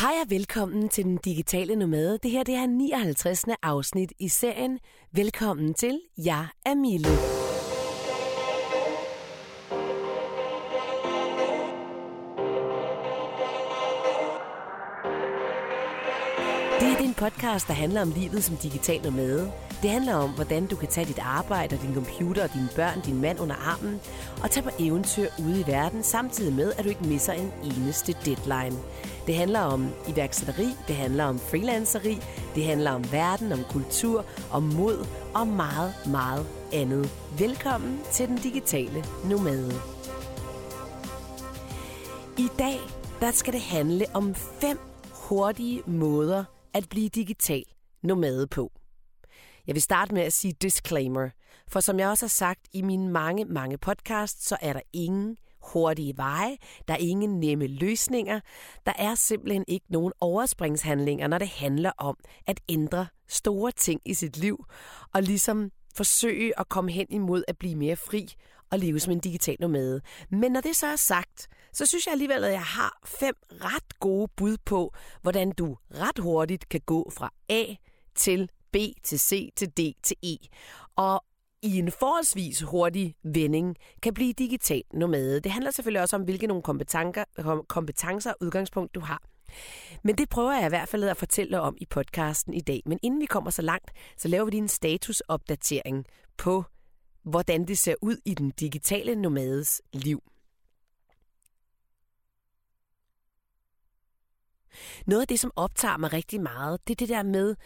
Hej og velkommen til Den Digitale Nomade. Det her det er 59. afsnit i serien. Velkommen til. Jeg er Mille. Det er en podcast, der handler om livet som digital nomade. Det handler om, hvordan du kan tage dit arbejde og din computer og dine børn, din mand under armen og tage på eventyr ude i verden, samtidig med, at du ikke misser en eneste deadline. Det handler om iværksætteri, det handler om freelanceri, det handler om verden, om kultur, om mod og meget, meget andet. Velkommen til den digitale nomade. I dag der skal det handle om fem hurtige måder at blive digital nomade på. Jeg vil starte med at sige disclaimer, for som jeg også har sagt i mine mange, mange podcasts, så er der ingen hurtige veje, der er ingen nemme løsninger, der er simpelthen ikke nogen overspringshandlinger, når det handler om at ændre store ting i sit liv, og ligesom forsøge at komme hen imod at blive mere fri og leve som en digital nomade. Men når det så er sagt, så synes jeg alligevel, at jeg har fem ret gode bud på, hvordan du ret hurtigt kan gå fra A til B til C til D til E. Og i en forholdsvis hurtig vending kan blive digital nomade. Det handler selvfølgelig også om, hvilke nogle kompetencer, kompetencer og udgangspunkt du har. Men det prøver jeg i hvert fald at fortælle om i podcasten i dag. Men inden vi kommer så langt, så laver vi lige en statusopdatering på, hvordan det ser ud i den digitale nomades liv. Noget af det, som optager mig rigtig meget, det er det der med,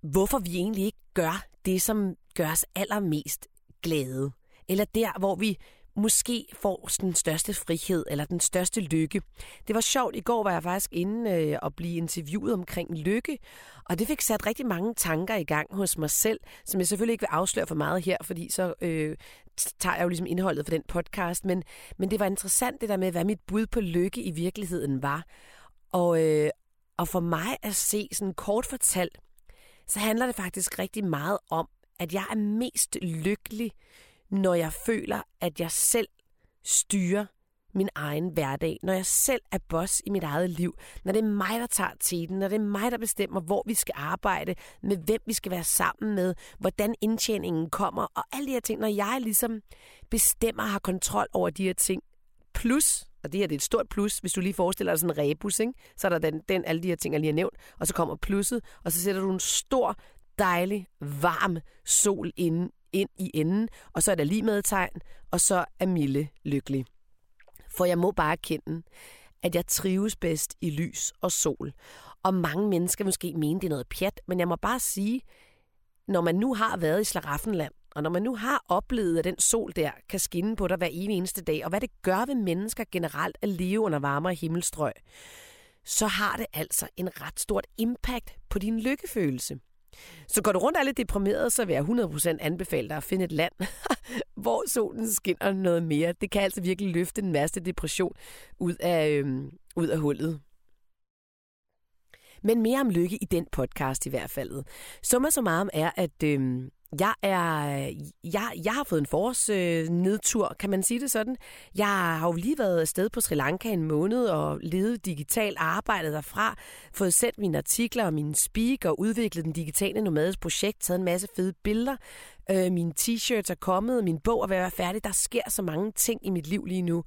hvorfor vi egentlig ikke gør det, som gør os allermest glade. Eller der, hvor vi måske får den største frihed eller den største lykke. Det var sjovt. I går var jeg faktisk inde øh, og blive interviewet omkring lykke, og det fik sat rigtig mange tanker i gang hos mig selv, som jeg selvfølgelig ikke vil afsløre for meget her, fordi så øh, tager jeg jo ligesom indholdet for den podcast. Men, men det var interessant det der med, hvad mit bud på lykke i virkeligheden var. Og, øh, og for mig at se sådan kort fortalt, så handler det faktisk rigtig meget om, at jeg er mest lykkelig, når jeg føler, at jeg selv styrer min egen hverdag, når jeg selv er boss i mit eget liv, når det er mig, der tager tiden, når det er mig, der bestemmer, hvor vi skal arbejde, med hvem vi skal være sammen med, hvordan indtjeningen kommer, og alle de her ting, når jeg ligesom bestemmer og har kontrol over de her ting. Plus, og det her det er et stort plus, hvis du lige forestiller dig sådan en rebus, ikke? så er der den, den, alle de her ting, jeg lige har nævnt, og så kommer plusset, og så sætter du en stor, dejlig, varm sol ind, ind i enden, og så er der lige med tegn, og så er Mille lykkelig. For jeg må bare kende, at jeg trives bedst i lys og sol. Og mange mennesker måske mene, det er noget pjat, men jeg må bare sige, når man nu har været i Slaraffenland, og når man nu har oplevet, at den sol der kan skinne på dig hver eneste dag, og hvad det gør ved mennesker generelt at leve under varmere himmelstrøg, så har det altså en ret stort impact på din lykkefølelse. Så går du rundt og er lidt deprimeret, så vil jeg 100% anbefale dig at finde et land, hvor solen skinner noget mere. Det kan altså virkelig løfte den værste depression ud af, øhm, ud af hullet. Men mere om lykke i den podcast i hvert fald. Summa summarum er, at øhm, jeg, er, jeg, jeg har fået en forårsnedtur, øh, kan man sige det sådan. Jeg har jo lige været afsted på Sri Lanka en måned og levet digitalt, arbejdet derfra, fået sendt mine artikler og mine speak og udviklet den digitale nomades projekt, taget en masse fede billeder. Øh, mine t-shirts er kommet, min bog er ved at være færdig. Der sker så mange ting i mit liv lige nu.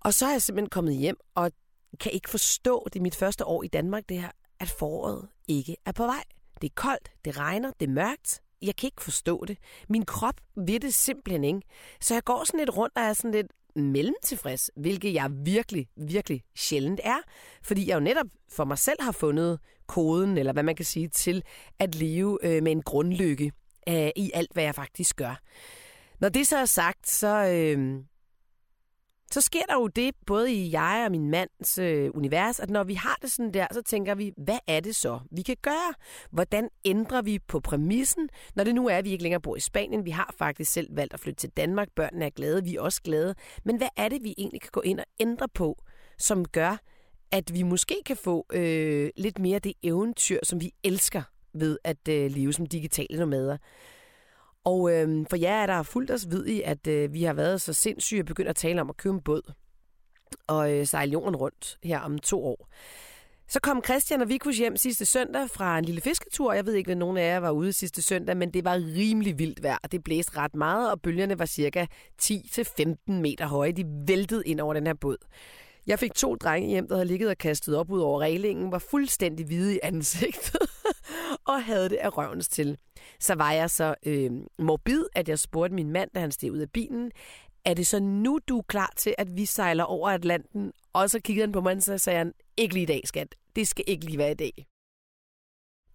Og så er jeg simpelthen kommet hjem og kan ikke forstå, det er mit første år i Danmark, det her, at foråret ikke er på vej. Det er koldt, det regner, det er mørkt, jeg kan ikke forstå det. Min krop ved det simpelthen ikke. Så jeg går sådan lidt rundt og er sådan lidt mellemtilfreds, hvilket jeg virkelig, virkelig sjældent er, fordi jeg jo netop for mig selv har fundet koden, eller hvad man kan sige, til at leve øh, med en grundlykke øh, i alt, hvad jeg faktisk gør. Når det så er sagt, så, øh, så sker der jo det, både i jeg og min mands øh, univers, at når vi har det sådan der, så tænker vi, hvad er det så, vi kan gøre? Hvordan ændrer vi på præmissen, når det nu er, at vi ikke længere bor i Spanien? Vi har faktisk selv valgt at flytte til Danmark. Børnene er glade, vi er også glade. Men hvad er det, vi egentlig kan gå ind og ændre på, som gør, at vi måske kan få øh, lidt mere det eventyr, som vi elsker ved at øh, leve som digitale nomader? Og øh, for jer er der fuldt os ved i, at øh, vi har været så sindssyge at begynde at tale om at købe en båd og øh, sejle jorden rundt her om to år. Så kom Christian og Vikus hjem sidste søndag fra en lille fisketur. Jeg ved ikke, hvad nogen af jer var ude sidste søndag, men det var rimelig vildt vejr. Det blæste ret meget, og bølgerne var cirka 10-15 meter høje. De væltede ind over den her båd. Jeg fik to drenge hjem, der havde ligget og kastet op ud over reglingen, var fuldstændig hvide i ansigtet og havde det af røvens til. Så var jeg så øh, morbid, at jeg spurgte min mand, da han steg ud af bilen, er det så nu, du er klar til, at vi sejler over Atlanten? Og så kiggede han på mig, og så sagde han, ikke lige i dag, skat. Det skal ikke lige være i dag.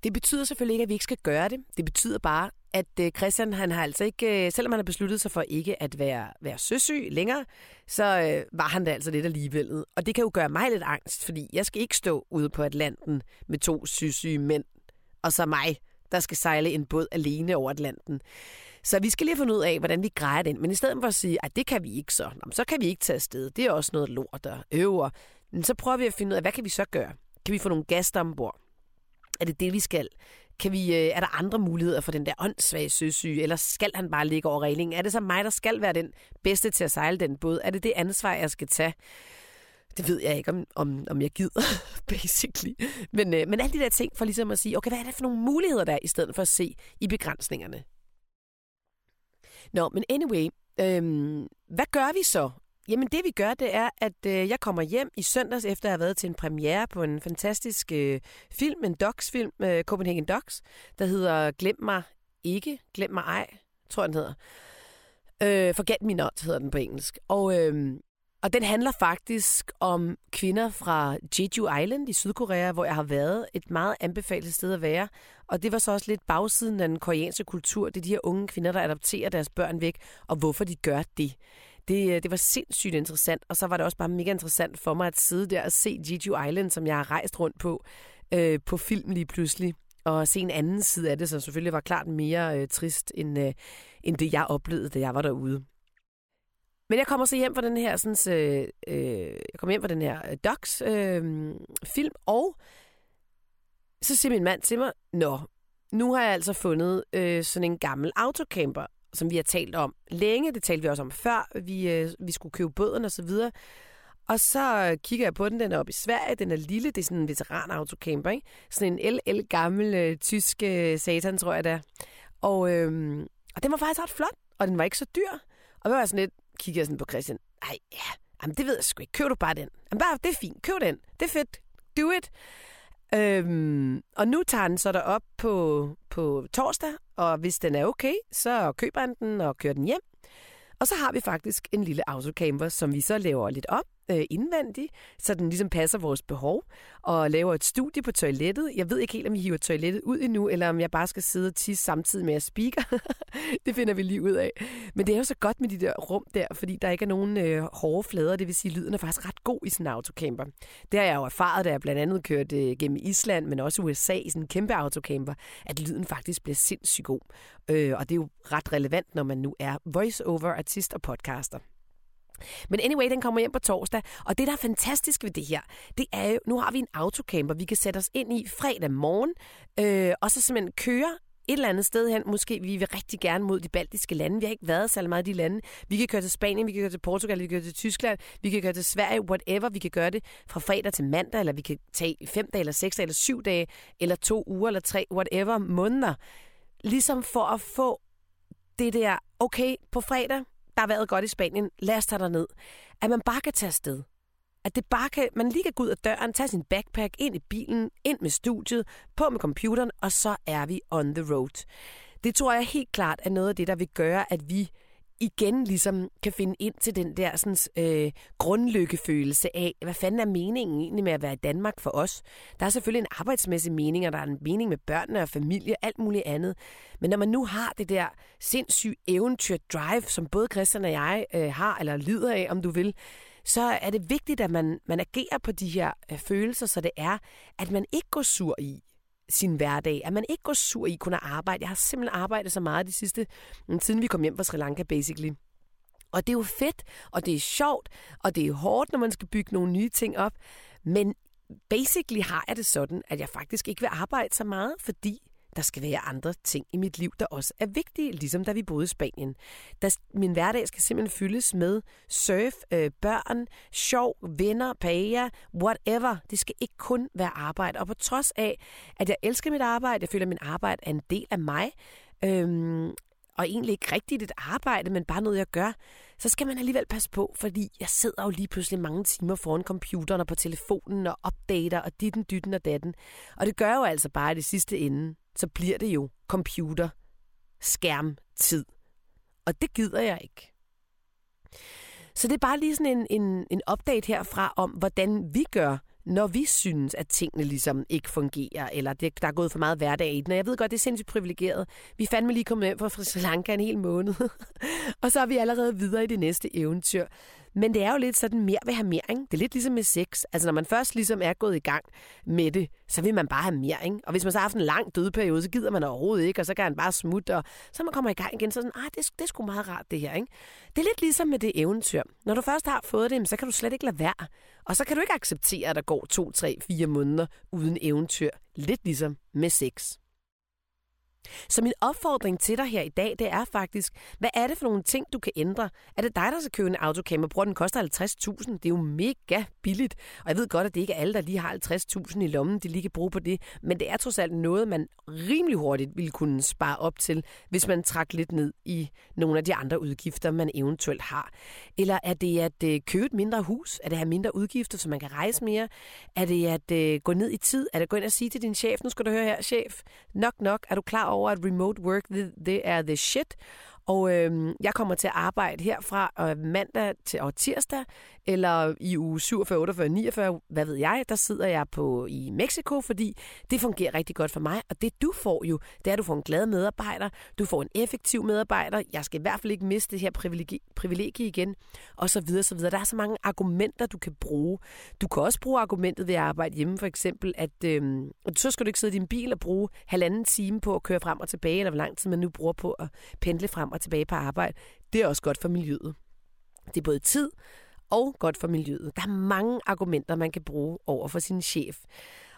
Det betyder selvfølgelig ikke, at vi ikke skal gøre det. Det betyder bare, at øh, Christian, han har altså ikke, øh, selvom han har besluttet sig for ikke at være, være søsyg længere, så øh, var han da altså lidt alligevel. Og det kan jo gøre mig lidt angst, fordi jeg skal ikke stå ude på Atlanten med to søsyge mænd, og så mig, der skal sejle en båd alene over Atlanten. Så vi skal lige finde ud af, hvordan vi grejer den. Men i stedet for at sige, at det kan vi ikke så, så kan vi ikke tage afsted. Det er også noget lort, der øver. Men så prøver vi at finde ud af, hvad kan vi så gøre? Kan vi få nogle gæster ombord? Er det det, vi skal? Kan vi, øh, er der andre muligheder for den der åndssvage søsyge, eller skal han bare ligge over reglingen? Er det så mig, der skal være den bedste til at sejle den båd? Er det det ansvar, jeg skal tage? Det ved jeg ikke, om, om, om jeg gider, basically. Men, øh, men alle de der ting for ligesom at sige, okay, hvad er det for nogle muligheder, der er, i stedet for at se i begrænsningerne? Nå, men anyway, øhm, hvad gør vi så? Jamen det vi gør, det er, at øh, jeg kommer hjem i søndags, efter at have været til en premiere på en fantastisk øh, film, en docs-film, øh, Copenhagen Docs, der hedder Glem mig ikke, glem mig ej, tror jeg den hedder. Øh, Forget me not hedder den på engelsk. Og, øh, og den handler faktisk om kvinder fra Jeju Island i Sydkorea, hvor jeg har været et meget anbefalet sted at være. Og det var så også lidt bagsiden af den koreanske kultur. Det er de her unge kvinder, der adopterer deres børn væk, og hvorfor de gør det. Det, øh, det var sindssygt interessant, og så var det også bare mega interessant for mig at sidde der og se Jeju Island, som jeg har rejst rundt på, øh, på film lige pludselig og se en anden side af det, som selvfølgelig var klart mere øh, trist, end, øh, end det, jeg oplevede, da jeg var derude. Men jeg kommer så hjem fra den her, sådan, øh, øh, jeg kommer hjem fra den her øh, docs øh, film, og så siger min mand til mig, Nå, nu har jeg altså fundet øh, sådan en gammel autocamper, som vi har talt om længe. Det talte vi også om før, vi, øh, vi skulle købe båden og så videre. Og så kigger jeg på den, den er oppe i Sverige, den er lille, det er sådan en veteran autocamper, ikke? Sådan en LL gammel øh, tysk øh, satan, tror jeg det er. Og, øh, og den var faktisk ret flot, og den var ikke så dyr. Og det var sådan lidt, kigger jeg sådan på Christian, ej, ja, jamen, det ved jeg sgu ikke, køb du bare den. Jamen, bare, det er fint, køb den, det er fedt, do it. Øhm, og nu tager den så derop på, på torsdag, og hvis den er okay, så køber han den og kører den hjem. Og så har vi faktisk en lille autocamper, som vi så laver lidt op øh, indvendigt, så den ligesom passer vores behov, og laver et studie på toilettet. Jeg ved ikke helt, om vi hiver toilettet ud endnu, eller om jeg bare skal sidde og tisse samtidig med at speaker. det finder vi lige ud af. Men det er jo så godt med de der rum der, fordi der ikke er nogen øh, hårde flader, det vil sige, at lyden er faktisk ret god i sådan en autocamper. Det har jeg jo erfaret, da jeg blandt andet kørte øh, gennem Island, men også USA i sådan en kæmpe autocamper, at lyden faktisk bliver sindssygt god. Øh, og det er jo ret relevant, når man nu er voice-over-artist og podcaster. Men anyway, den kommer hjem på torsdag, og det, der er fantastisk ved det her, det er jo, nu har vi en autocamper, vi kan sætte os ind i fredag morgen, øh, og så simpelthen køre et eller andet sted hen. Måske vi vil rigtig gerne mod de baltiske lande. Vi har ikke været så meget i de lande. Vi kan køre til Spanien, vi kan køre til Portugal, vi kan køre til Tyskland, vi kan køre til Sverige, whatever. Vi kan gøre det fra fredag til mandag, eller vi kan tage fem dage, eller seks dage, eller syv dage, eller to uger, eller tre, whatever, måneder. Ligesom for at få det der, okay, på fredag, der har været godt i Spanien, lad os tage der ned. At man bare kan tage afsted. At det bare kan, man lige kan gå ud af døren, tage sin backpack, ind i bilen, ind med studiet, på med computeren, og så er vi on the road. Det tror jeg helt klart er noget af det, der vil gøre, at vi igen ligesom kan finde ind til den der sådan, øh, grundlykkefølelse af, hvad fanden er meningen egentlig med at være i Danmark for os? Der er selvfølgelig en arbejdsmæssig mening, og der er en mening med børnene og familie, alt muligt andet. Men når man nu har det der sindssyge eventyr-drive, som både Christian og jeg øh, har, eller lider af, om du vil, så er det vigtigt, at man, man agerer på de her øh, følelser, så det er, at man ikke går sur i, sin hverdag. At man ikke går sur i kun at arbejde. Jeg har simpelthen arbejdet så meget de sidste, mm, siden vi kom hjem fra Sri Lanka, basically. Og det er jo fedt, og det er sjovt, og det er hårdt, når man skal bygge nogle nye ting op. Men basically har jeg det sådan, at jeg faktisk ikke vil arbejde så meget, fordi der skal være andre ting i mit liv, der også er vigtige, ligesom da vi boede i Spanien. Der, min hverdag skal simpelthen fyldes med surf, øh, børn, sjov, venner, pager, whatever. Det skal ikke kun være arbejde. Og på trods af, at jeg elsker mit arbejde, jeg føler, at min arbejde er en del af mig, øhm, og egentlig ikke rigtigt et arbejde, men bare noget, jeg gør, så skal man alligevel passe på, fordi jeg sidder jo lige pludselig mange timer foran computeren og på telefonen og opdater og ditten, dytten og datten. Og det gør jo altså bare i det sidste ende, så bliver det jo computer, skærm, tid. Og det gider jeg ikke. Så det er bare lige sådan en, en, en update herfra om, hvordan vi gør, når vi synes, at tingene ligesom ikke fungerer, eller det, der er gået for meget hverdag i den. Og jeg ved godt, det er sindssygt privilegeret. Vi fandme lige kommet hjem fra Sri Lanka en hel måned, og så er vi allerede videre i det næste eventyr. Men det er jo lidt sådan, mere vil have mere, ikke? Det er lidt ligesom med sex. Altså når man først ligesom er gået i gang med det, så vil man bare have mere, ikke? Og hvis man så har haft en lang dødperiode, så gider man overhovedet ikke, og så kan han bare smutte, og så man kommer i gang igen, så sådan, ah, det, det er sgu meget rart det her, ikke? Det er lidt ligesom med det eventyr. Når du først har fået det, så kan du slet ikke lade være. Og så kan du ikke acceptere, at der går to, tre, fire måneder uden eventyr. Lidt ligesom med sex. Så min opfordring til dig her i dag, det er faktisk, hvad er det for nogle ting, du kan ændre? Er det dig, der skal købe en autocamper? Bror, den koster 50.000. Det er jo mega billigt. Og jeg ved godt, at det ikke er alle, der lige har 50.000 i lommen, de lige kan bruge på det. Men det er trods alt noget, man rimelig hurtigt ville kunne spare op til, hvis man trak lidt ned i nogle af de andre udgifter, man eventuelt har. Eller er det at øh, købe et mindre hus? Er det at have mindre udgifter, så man kan rejse mere? Er det at øh, gå ned i tid? Er det at gå ind og sige til din chef, nu skal du høre her, chef, nok nok, er du klar over, at remote work, det, det er the shit. Og øh, jeg kommer til at arbejde herfra øh, mandag til og tirsdag, eller i uge 47, 48, 49, hvad ved jeg, der sidder jeg på i Mexico, fordi det fungerer rigtig godt for mig. Og det du får jo, det er, at du får en glad medarbejder, du får en effektiv medarbejder, jeg skal i hvert fald ikke miste det her privilegie, privilegie igen, og så videre, så videre. Der er så mange argumenter, du kan bruge. Du kan også bruge argumentet ved at arbejde hjemme, for eksempel, at øh, så skal du ikke sidde i din bil og bruge halvanden time på at køre frem og tilbage, eller hvor lang tid man nu bruger på at pendle frem og tilbage på arbejde. Det er også godt for miljøet. Det er både tid og godt for miljøet. Der er mange argumenter, man kan bruge over for sin chef.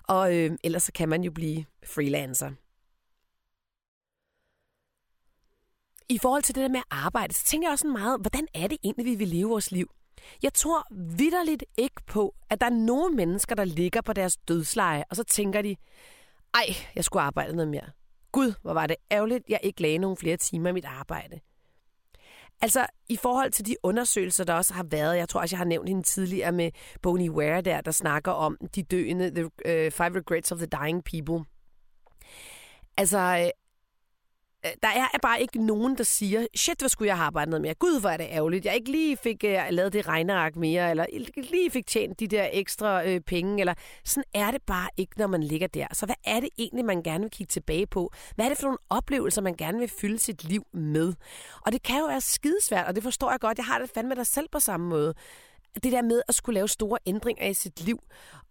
Og øh, ellers så kan man jo blive freelancer. I forhold til det der med arbejde, så tænker jeg også meget, hvordan er det egentlig, vi vil leve vores liv? Jeg tror vidderligt ikke på, at der er nogen mennesker, der ligger på deres dødsleje, og så tænker de, ej, jeg skulle arbejde noget mere. Gud, hvor var det ærgerligt, jeg ikke lagde nogle flere timer i mit arbejde. Altså, i forhold til de undersøgelser, der også har været, jeg tror også, jeg har nævnt hende tidligere med Bonnie Ware der, der snakker om de døende, The uh, Five Regrets of the Dying People. Altså, øh, Øh, der er bare ikke nogen, der siger, shit, hvad skulle jeg have arbejdet noget mere? Gud, hvor er det ærgerligt. Jeg ikke lige fik uh, lavet det regneark mere, eller lige fik tjent de der ekstra uh, penge, eller sådan er det bare ikke, når man ligger der. Så hvad er det egentlig, man gerne vil kigge tilbage på? Hvad er det for nogle oplevelser, man gerne vil fylde sit liv med? Og det kan jo være skidesvært, og det forstår jeg godt. Jeg har det fandme dig selv på samme måde det der med at skulle lave store ændringer i sit liv.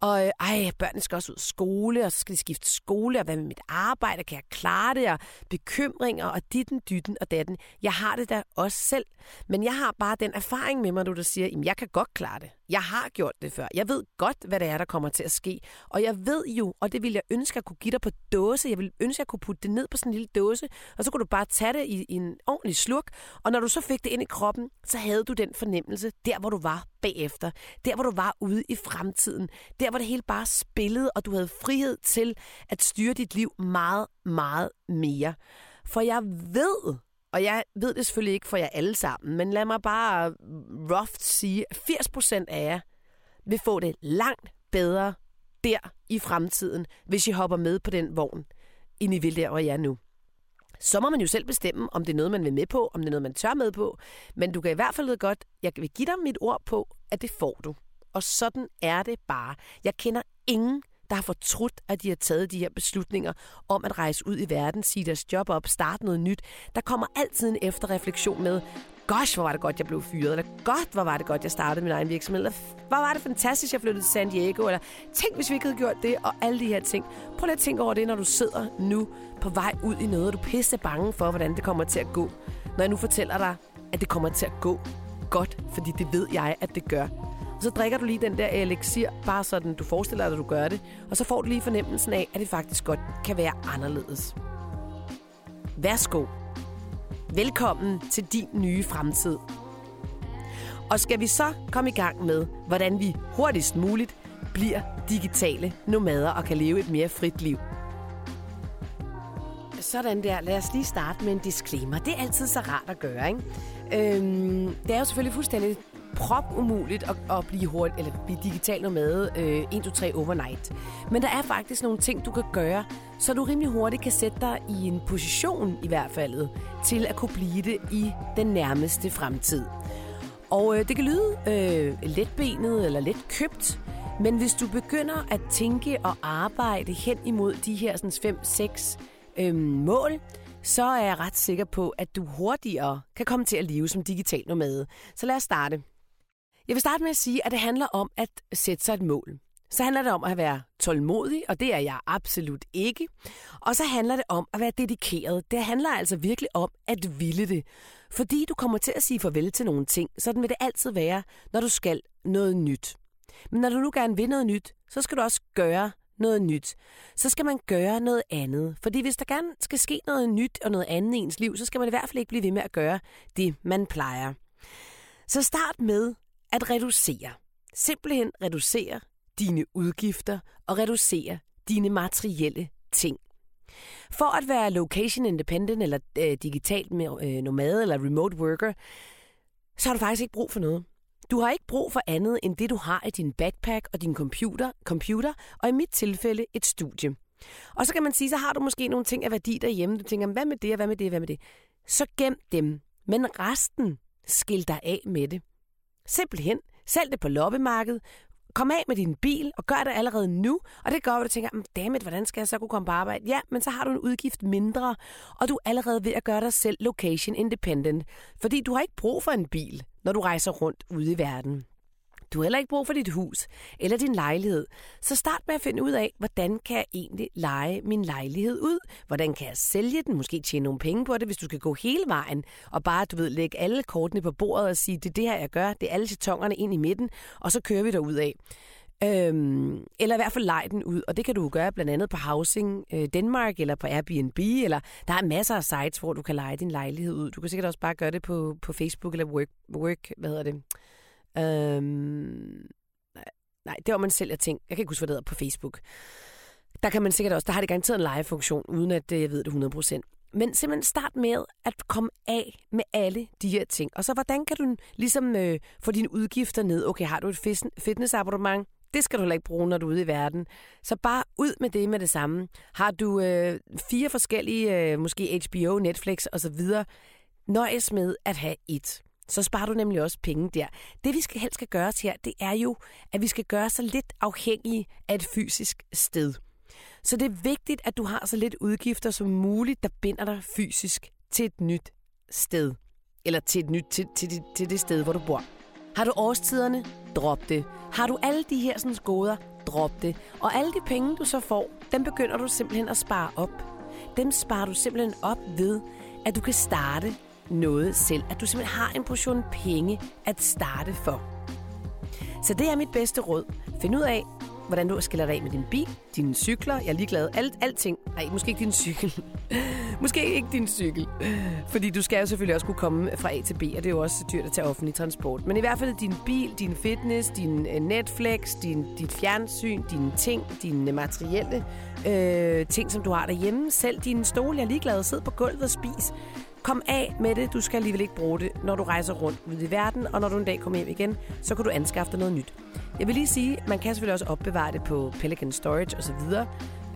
Og øh, ej, børnene skal også ud af skole, og så skal de skifte skole, og hvad med mit arbejde, kan jeg klare det, og bekymringer, og ditten, dytten og datten. Jeg har det da også selv, men jeg har bare den erfaring med mig, du der siger, at jeg kan godt klare det. Jeg har gjort det før. Jeg ved godt, hvad det er, der kommer til at ske. Og jeg ved jo, og det vil jeg ønske, at kunne give dig på dåse. Jeg vil ønske, at jeg kunne putte det ned på sådan en lille dåse, og så kunne du bare tage det i, i en ordentlig sluk. Og når du så fik det ind i kroppen, så havde du den fornemmelse, der hvor du var bagefter. Der hvor du var ude i fremtiden. Der hvor det hele bare spillede, og du havde frihed til at styre dit liv meget, meget mere. For jeg ved, og jeg ved det selvfølgelig ikke for jer alle sammen, men lad mig bare rough sige, at 80% af jer vil få det langt bedre der i fremtiden, hvis I hopper med på den vogn, end I vil der, hvor jeg er nu. Så må man jo selv bestemme, om det er noget, man vil med på, om det er noget, man tør med på. Men du kan i hvert fald vide godt, jeg vil give dig mit ord på, at det får du. Og sådan er det bare. Jeg kender ingen, der har fortrudt, at de har taget de her beslutninger om at rejse ud i verden, sige deres job op, starte noget nyt. Der kommer altid en efterreflektion med, gosh, hvor var det godt, jeg blev fyret, eller godt, hvor var det godt, jeg startede min egen virksomhed, eller hvor var det fantastisk, jeg flyttede til San Diego, eller tænk, hvis vi ikke havde gjort det, og alle de her ting. Prøv lige at tænke over det, når du sidder nu på vej ud i noget, og du pisse bange for, hvordan det kommer til at gå. Når jeg nu fortæller dig, at det kommer til at gå godt, fordi det ved jeg, at det gør og så drikker du lige den der elixir, bare sådan du forestiller dig, at du gør det, og så får du lige fornemmelsen af, at det faktisk godt kan være anderledes. Værsgo. Velkommen til din nye fremtid. Og skal vi så komme i gang med, hvordan vi hurtigst muligt bliver digitale nomader og kan leve et mere frit liv? Sådan der. Lad os lige starte med en disclaimer. Det er altid så rart at gøre, ikke? Øhm, det er jo selvfølgelig fuldstændig prop umuligt at, at blive, hurtigt, eller blive digital nomade øh, 1, 2, 3 overnight. Men der er faktisk nogle ting, du kan gøre, så du rimelig hurtigt kan sætte dig i en position i hvert fald til at kunne blive det i den nærmeste fremtid. Og øh, det kan lyde øh, letbenet eller let købt, men hvis du begynder at tænke og arbejde hen imod de her 5-6 øh, mål, så er jeg ret sikker på, at du hurtigere kan komme til at leve som digital nomade. Så lad os starte. Jeg vil starte med at sige, at det handler om at sætte sig et mål. Så handler det om at være tålmodig, og det er jeg absolut ikke. Og så handler det om at være dedikeret. Det handler altså virkelig om at ville det. Fordi du kommer til at sige farvel til nogle ting, sådan vil det altid være, når du skal noget nyt. Men når du nu gerne vil noget nyt, så skal du også gøre noget nyt. Så skal man gøre noget andet. Fordi hvis der gerne skal ske noget nyt og noget andet i ens liv, så skal man i hvert fald ikke blive ved med at gøre det, man plejer. Så start med at reducere. Simpelthen reducere dine udgifter og reducere dine materielle ting. For at være location independent eller øh, digital øh, nomade eller remote worker, så har du faktisk ikke brug for noget. Du har ikke brug for andet end det, du har i din backpack og din computer, computer og i mit tilfælde et studie. Og så kan man sige, så har du måske nogle ting af værdi derhjemme. Du tænker, hvad med det, og hvad med det, og hvad med det? Så gem dem. Men resten, skil dig af med det. Simpelthen, sælg det på loppemarkedet, kom af med din bil og gør det allerede nu. Og det gør, at du tænker, mm, dammit, hvordan skal jeg så kunne komme på arbejde? Ja, men så har du en udgift mindre, og du er allerede ved at gøre dig selv location independent. Fordi du har ikke brug for en bil, når du rejser rundt ude i verden. Du har heller ikke brug for dit hus eller din lejlighed. Så start med at finde ud af, hvordan kan jeg egentlig lege min lejlighed ud? Hvordan kan jeg sælge den? Måske tjene nogle penge på det, hvis du skal gå hele vejen og bare, du ved, lægge alle kortene på bordet og sige, det er det her, jeg gør. Det er alle tongerne ind i midten, og så kører vi derud af. Øhm, eller i hvert fald lege den ud, og det kan du gøre blandt andet på Housing øh, Denmark eller på Airbnb, eller der er masser af sites, hvor du kan lege din lejlighed ud. Du kan sikkert også bare gøre det på, på Facebook eller Work, work hvad hedder det, Øhm, nej, det var man sælger ting. Jeg kan ikke huske, hvad det hedder på Facebook. Der kan man sikkert også, der har det garanteret en live-funktion, uden at øh, jeg ved det 100%. Men simpelthen start med at komme af med alle de her ting. Og så hvordan kan du ligesom øh, få dine udgifter ned? Okay, har du et fitnessabonnement? Det skal du heller ikke bruge, når du er ude i verden. Så bare ud med det med det samme. Har du øh, fire forskellige, øh, måske HBO, Netflix osv., nøjes med at have et. Så sparer du nemlig også penge der. Det vi skal helst skal gøre her, det er jo, at vi skal gøre så lidt afhængige af et fysisk sted. Så det er vigtigt, at du har så lidt udgifter som muligt, der binder dig fysisk til et nyt sted. Eller til, et nyt, til, til, til, til det sted, hvor du bor. Har du årstiderne? Drop det. Har du alle de her sådan, goder? Drop det. Og alle de penge, du så får, dem begynder du simpelthen at spare op. Dem sparer du simpelthen op ved, at du kan starte noget selv. At du simpelthen har en portion penge at starte for. Så det er mit bedste råd. Find ud af, hvordan du skiller dig af med din bil, dine cykler. Jeg er ligeglad. Alt, alting. Nej, måske ikke din cykel. måske ikke din cykel. Fordi du skal jo selvfølgelig også kunne komme fra A til B, og det er jo også dyrt at tage offentlig transport. Men i hvert fald din bil, din fitness, din øh, Netflix, din, dit fjernsyn, dine ting, dine materielle øh, ting, som du har derhjemme. Selv din stol, jeg er ligeglad. Sid på gulvet og spis. Kom af med det. Du skal alligevel ikke bruge det, når du rejser rundt ud i verden, og når du en dag kommer hjem igen, så kan du anskaffe dig noget nyt. Jeg vil lige sige, man kan selvfølgelig også opbevare det på Pelican Storage osv.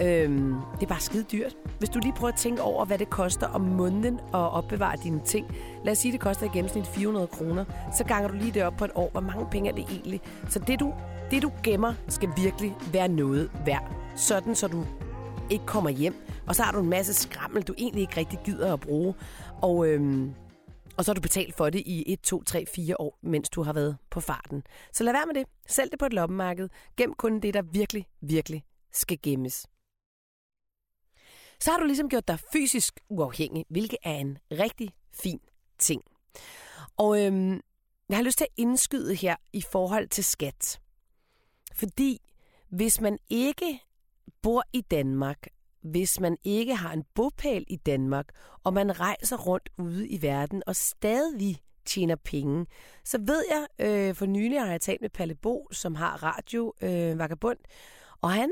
Øhm, det er bare skide dyrt. Hvis du lige prøver at tænke over, hvad det koster om måneden at opbevare dine ting. Lad os sige, det koster i gennemsnit 400 kroner. Så ganger du lige det op på et år. Hvor mange penge er det egentlig? Så det du, det, du gemmer, skal virkelig være noget værd. Sådan, så du ikke kommer hjem. Og så har du en masse skrammel, du egentlig ikke rigtig gider at bruge. Og, øhm, og så har du betalt for det i 1, 2, 3, 4 år, mens du har været på farten. Så lad være med det. Sælg det på et loppemarked. Gem kun det, der virkelig, virkelig skal gemmes. Så har du ligesom gjort dig fysisk uafhængig, hvilket er en rigtig fin ting. Og øhm, jeg har lyst til at indskyde her i forhold til skat. Fordi hvis man ikke bor i Danmark, hvis man ikke har en bopæl i Danmark, og man rejser rundt ude i verden og stadig tjener penge, så ved jeg, øh, for nylig har jeg talt med Palle Bo, som har radio øh, Vagabund, og han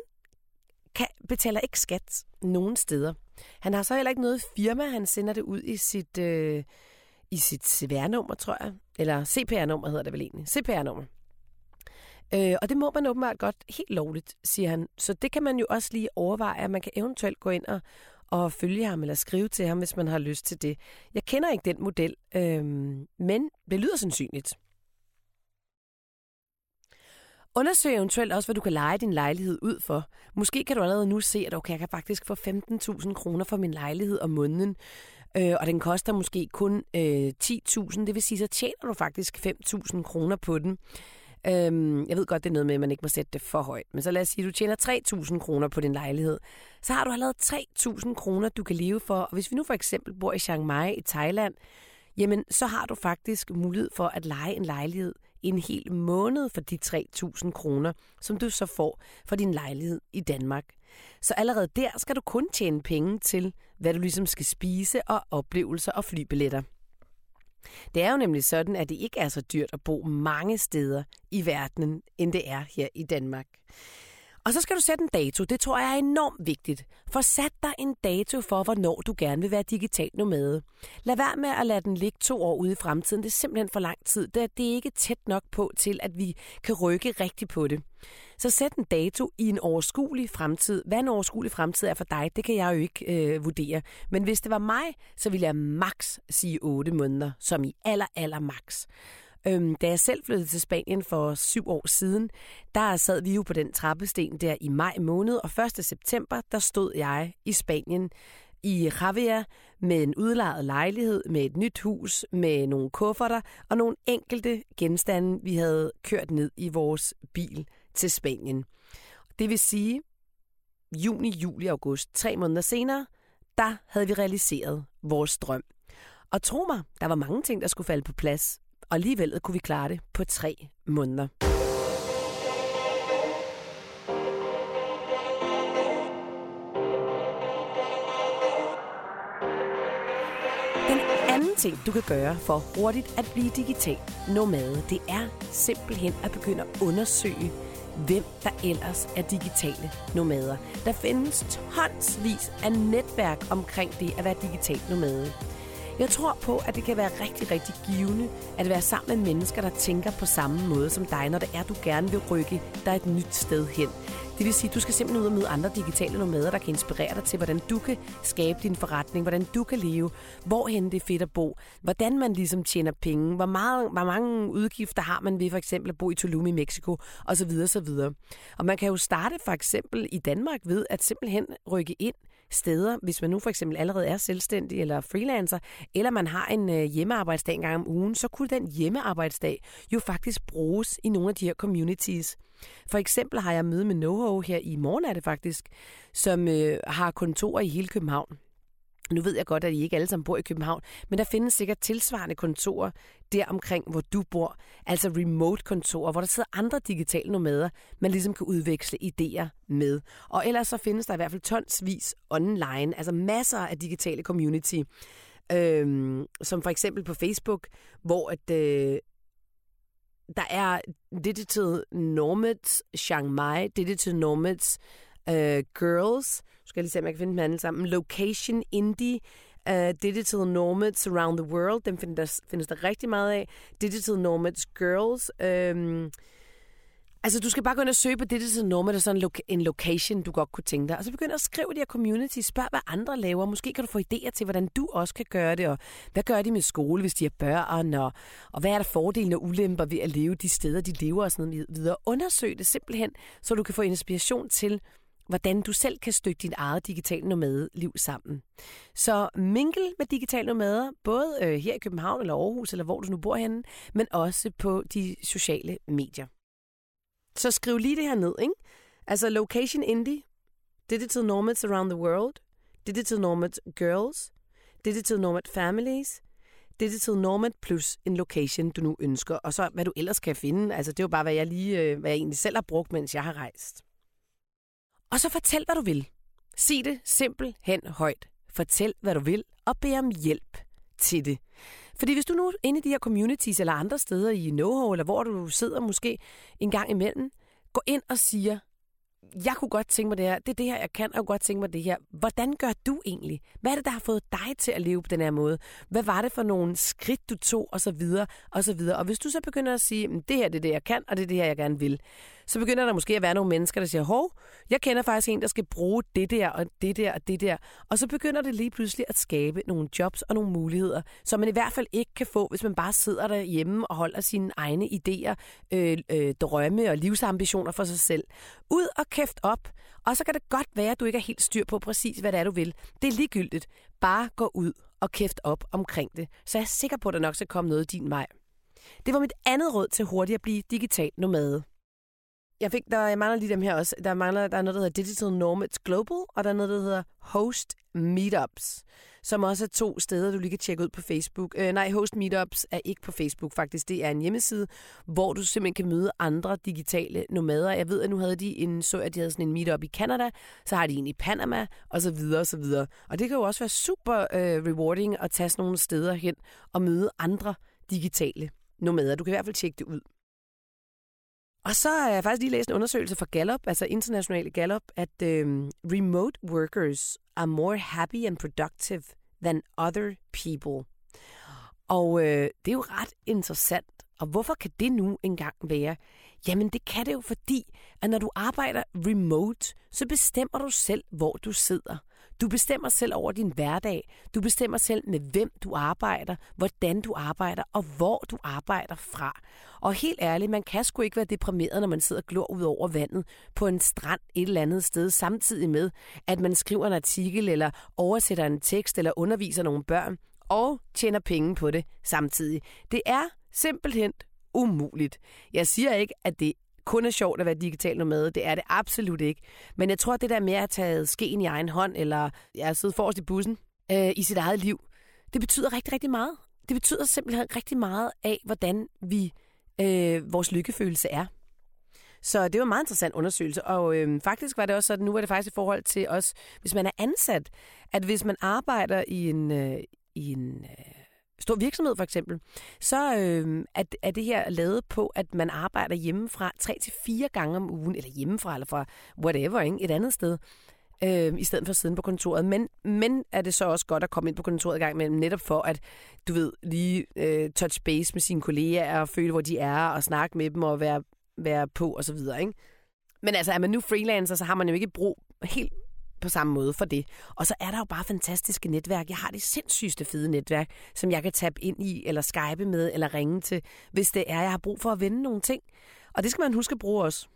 kan, betaler ikke skat nogen steder. Han har så heller ikke noget firma, han sender det ud i sit, øh, i sit CVR-nummer, tror jeg. Eller CPR-nummer hedder det vel egentlig. CPR-nummer. Øh, og det må man åbenbart godt helt lovligt, siger han. Så det kan man jo også lige overveje, at man kan eventuelt gå ind og, og følge ham eller skrive til ham, hvis man har lyst til det. Jeg kender ikke den model, øh, men det lyder sandsynligt. Undersøg eventuelt også, hvad du kan lege din lejlighed ud for. Måske kan du allerede nu se, at okay, jeg kan faktisk få 15.000 kroner for min lejlighed om måneden, øh, og den koster måske kun øh, 10.000. Det vil sige, så tjener du faktisk 5.000 kroner på den. Øhm, jeg ved godt, det er noget med, at man ikke må sætte det for højt. Men så lad os sige, at du tjener 3.000 kroner på din lejlighed. Så har du allerede 3.000 kroner, du kan leve for. Og hvis vi nu for eksempel bor i Chiang Mai i Thailand, jamen så har du faktisk mulighed for at lege en lejlighed en hel måned for de 3.000 kroner, som du så får for din lejlighed i Danmark. Så allerede der skal du kun tjene penge til, hvad du ligesom skal spise og oplevelser og flybilletter. Det er jo nemlig sådan, at det ikke er så dyrt at bo mange steder i verden, end det er her i Danmark. Og så skal du sætte en dato. Det tror jeg er enormt vigtigt. For sat dig en dato for, hvornår du gerne vil være digital nomade. Lad være med at lade den ligge to år ude i fremtiden. Det er simpelthen for lang tid. Det er, det er ikke tæt nok på til, at vi kan rykke rigtigt på det. Så sæt en dato i en overskuelig fremtid. Hvad en overskuelig fremtid er for dig, det kan jeg jo ikke øh, vurdere. Men hvis det var mig, så ville jeg maks sige 8 måneder, som i aller, aller maks. Øhm, da jeg selv flyttede til Spanien for syv år siden, der sad vi jo på den trappesten der i maj måned, og 1. september, der stod jeg i Spanien i Javier med en udlejet lejlighed, med et nyt hus, med nogle kufferter og nogle enkelte genstande, vi havde kørt ned i vores bil til Spanien. Det vil sige, juni, juli, august, tre måneder senere, der havde vi realiseret vores drøm. Og tro mig, der var mange ting, der skulle falde på plads, og alligevel kunne vi klare det på tre måneder. Den anden ting, du kan gøre for hurtigt at blive digital nomade, det er simpelthen at begynde at undersøge, hvem der ellers er digitale nomader. Der findes tonsvis af netværk omkring det at være digital nomade. Jeg tror på, at det kan være rigtig, rigtig givende at være sammen med mennesker, der tænker på samme måde som dig, når det er, du gerne vil rykke dig et nyt sted hen. Det vil sige, at du skal simpelthen ud og møde andre digitale nomader, der kan inspirere dig til, hvordan du kan skabe din forretning, hvordan du kan leve, hvorhen det er fedt at bo, hvordan man ligesom tjener penge, hvor, meget, hvor mange udgifter har man ved for eksempel at bo i Tulum i Mexico, osv. osv. Og man kan jo starte for eksempel i Danmark ved at simpelthen rykke ind steder, hvis man nu for eksempel allerede er selvstændig eller freelancer, eller man har en øh, hjemmearbejdsdag en gang om ugen, så kunne den hjemmearbejdsdag jo faktisk bruges i nogle af de her communities. For eksempel har jeg møde med NoHo her i morgen er det faktisk, som øh, har kontorer i hele København. Nu ved jeg godt, at I ikke alle sammen bor i København, men der findes sikkert tilsvarende kontorer der omkring, hvor du bor. Altså remote-kontorer, hvor der sidder andre digitale nomader, man ligesom kan udveksle idéer med. Og ellers så findes der i hvert fald tonsvis online, altså masser af digitale community. Øhm, som for eksempel på Facebook, hvor at, øh, der er Digital Nomads Chiang Mai, Digital Nomads øh, Girls, skal jeg lige se, om jeg kan finde dem alle sammen, Location Indie, uh, Digital Nomads Around the World, dem findes der, findes der rigtig meget af, Digital Nomads Girls, øhm, Altså, du skal bare gå ind og søge på det, der nummer, der er sådan en location, du godt kunne tænke dig. Og så begynd at skrive i de her community. Spørg, hvad andre laver. Måske kan du få idéer til, hvordan du også kan gøre det. Og hvad gør de med skole, hvis de har børn? Og, og hvad er der fordele og ulemper ved at leve de steder, de lever og sådan noget videre. Undersøg det simpelthen, så du kan få inspiration til, hvordan du selv kan stykke din eget digitale nomade-liv sammen. Så mingle med digitale nomader, både øh, her i København eller Aarhus, eller hvor du nu bor henne, men også på de sociale medier. Så skriv lige det her ned, ikke? Altså Location Indie, Digital Nomads Around the World, Digital Nomad Girls, Digital Nomad Families, digital nomad plus en location, du nu ønsker, og så hvad du ellers kan finde. Altså det er jo bare, hvad jeg lige, øh, hvad jeg egentlig selv har brugt, mens jeg har rejst. Og så fortæl, hvad du vil. Sig det simpelthen højt. Fortæl, hvad du vil, og bed om hjælp til det. Fordi hvis du nu er inde i de her communities eller andre steder i NoHo, eller hvor du sidder måske en gang imellem, gå ind og siger, jeg kunne godt tænke mig det her, det er det her, jeg kan, og jeg kunne godt tænke mig det her. Hvordan gør du egentlig? Hvad er det, der har fået dig til at leve på den her måde? Hvad var det for nogle skridt, du tog, og så videre, og så videre. Og hvis du så begynder at sige, det her det er det, jeg kan, og det er det her, jeg gerne vil, så begynder der måske at være nogle mennesker, der siger, hov, jeg kender faktisk en, der skal bruge det der, og det der, og det der. Og så begynder det lige pludselig at skabe nogle jobs og nogle muligheder, som man i hvert fald ikke kan få, hvis man bare sidder derhjemme og holder sine egne idéer, øh, øh, drømme og livsambitioner for sig selv. Ud og kæft op, og så kan det godt være, at du ikke er helt styr på præcis, hvad det er, du vil. Det er ligegyldigt. Bare gå ud og kæft op omkring det. Så jeg er sikker på, at der nok skal komme noget din vej. Det var mit andet råd til hurtigt at blive digital nomade. Jeg fik, der, jeg mangler lige dem her også. Der, mangler, der er noget, der hedder Digital Nomads Global, og der er noget, der hedder Host Meetups, som også er to steder, du lige kan tjekke ud på Facebook. Øh, nej, Host Meetups er ikke på Facebook faktisk. Det er en hjemmeside, hvor du simpelthen kan møde andre digitale nomader. Jeg ved, at nu havde de en, så at de havde sådan en meetup i Canada, så har de en i Panama, og så videre, og så videre. Og det kan jo også være super øh, rewarding at tage sådan nogle steder hen og møde andre digitale nomader. Du kan i hvert fald tjekke det ud. Og så har jeg faktisk lige læst en undersøgelse fra Gallup, altså internationale Gallup, at øhm, remote workers are more happy and productive than other people. Og øh, det er jo ret interessant. Og hvorfor kan det nu engang være? Jamen det kan det jo fordi, at når du arbejder remote, så bestemmer du selv, hvor du sidder. Du bestemmer selv over din hverdag. Du bestemmer selv med hvem du arbejder, hvordan du arbejder og hvor du arbejder fra. Og helt ærligt, man kan sgu ikke være deprimeret, når man sidder og glor ud over vandet på en strand et eller andet sted, samtidig med, at man skriver en artikel eller oversætter en tekst eller underviser nogle børn og tjener penge på det samtidig. Det er simpelthen umuligt. Jeg siger ikke, at det kun er sjovt at være digital nomade. Det er det absolut ikke. Men jeg tror, at det der med at tage skeen i egen hånd, eller ja, sidde forrest i bussen øh, i sit eget liv, det betyder rigtig, rigtig meget. Det betyder simpelthen rigtig meget af, hvordan vi øh, vores lykkefølelse er. Så det var en meget interessant undersøgelse, og øh, faktisk var det også sådan, nu var det faktisk i forhold til os, hvis man er ansat, at hvis man arbejder i en, øh, i en øh, stor virksomhed for eksempel, så øh, er, er det her lavet på, at man arbejder hjemmefra tre til fire gange om ugen, eller hjemmefra, eller fra whatever, ikke? et andet sted, øh, i stedet for at sidde på kontoret. Men, men er det så også godt at komme ind på kontoret i gang med, netop for at, du ved, lige øh, touch base med sine kolleger, og føle, hvor de er, og snakke med dem, og være, være på, og så videre, ikke? Men altså, er man nu freelancer, så har man jo ikke brug helt på samme måde for det. Og så er der jo bare fantastiske netværk. Jeg har det sindssygste fede netværk, som jeg kan tabe ind i, eller skype med, eller ringe til, hvis det er, jeg har brug for at vende nogle ting. Og det skal man huske at bruge også.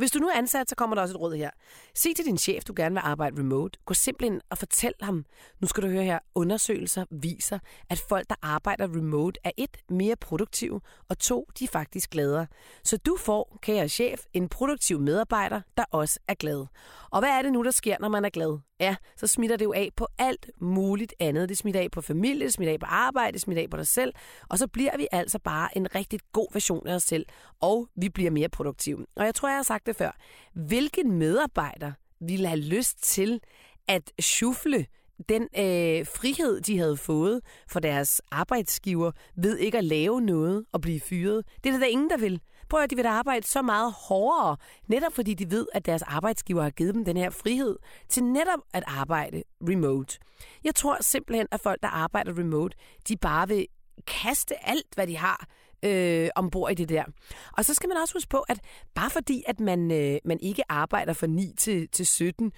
Hvis du nu er ansat, så kommer der også et råd her. Sig til din chef, du gerne vil arbejde remote. Gå simpelthen og fortæl ham, nu skal du høre her, undersøgelser viser, at folk, der arbejder remote, er et, mere produktive, og to, de er faktisk gladere. Så du får, kære chef, en produktiv medarbejder, der også er glad. Og hvad er det nu, der sker, når man er glad? Ja, så smitter det jo af på alt muligt andet. Det smitter af på familie, det smitter af på arbejde, det smitter af på dig selv. Og så bliver vi altså bare en rigtig god version af os selv, og vi bliver mere produktive. Og jeg tror, jeg har sagt det før. Hvilken medarbejder ville have lyst til at shuffle den øh, frihed, de havde fået for deres arbejdsgiver ved ikke at lave noget og blive fyret. Det er der ingen, der vil. Prøv at de vil arbejde så meget hårdere, netop fordi de ved, at deres arbejdsgiver har givet dem den her frihed til netop at arbejde remote. Jeg tror simpelthen, at folk, der arbejder remote, de bare vil kaste alt, hvad de har, øh, ombord i det der. Og så skal man også huske på, at bare fordi, at man, øh, man ikke arbejder fra 9 til, til 17,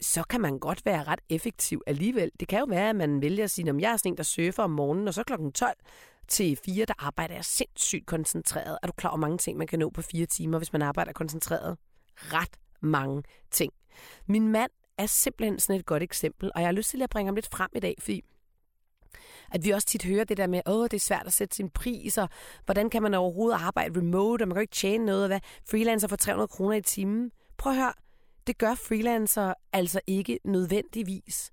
så kan man godt være ret effektiv alligevel. Det kan jo være, at man vælger at sige, at jeg er sådan en, der surfer om morgenen, og så klokken 12 til 4, der arbejder jeg sindssygt koncentreret. Er du klar over mange ting, man kan nå på fire timer, hvis man arbejder koncentreret? Ret mange ting. Min mand er simpelthen sådan et godt eksempel, og jeg har lyst til at bringe ham lidt frem i dag, fordi at vi også tit hører det der med, åh, det er svært at sætte sin pris, og hvordan kan man overhovedet arbejde remote, og man kan jo ikke tjene noget, og hvad freelancer for 300 kroner i timen. Prøv at høre, det gør freelancer altså ikke nødvendigvis.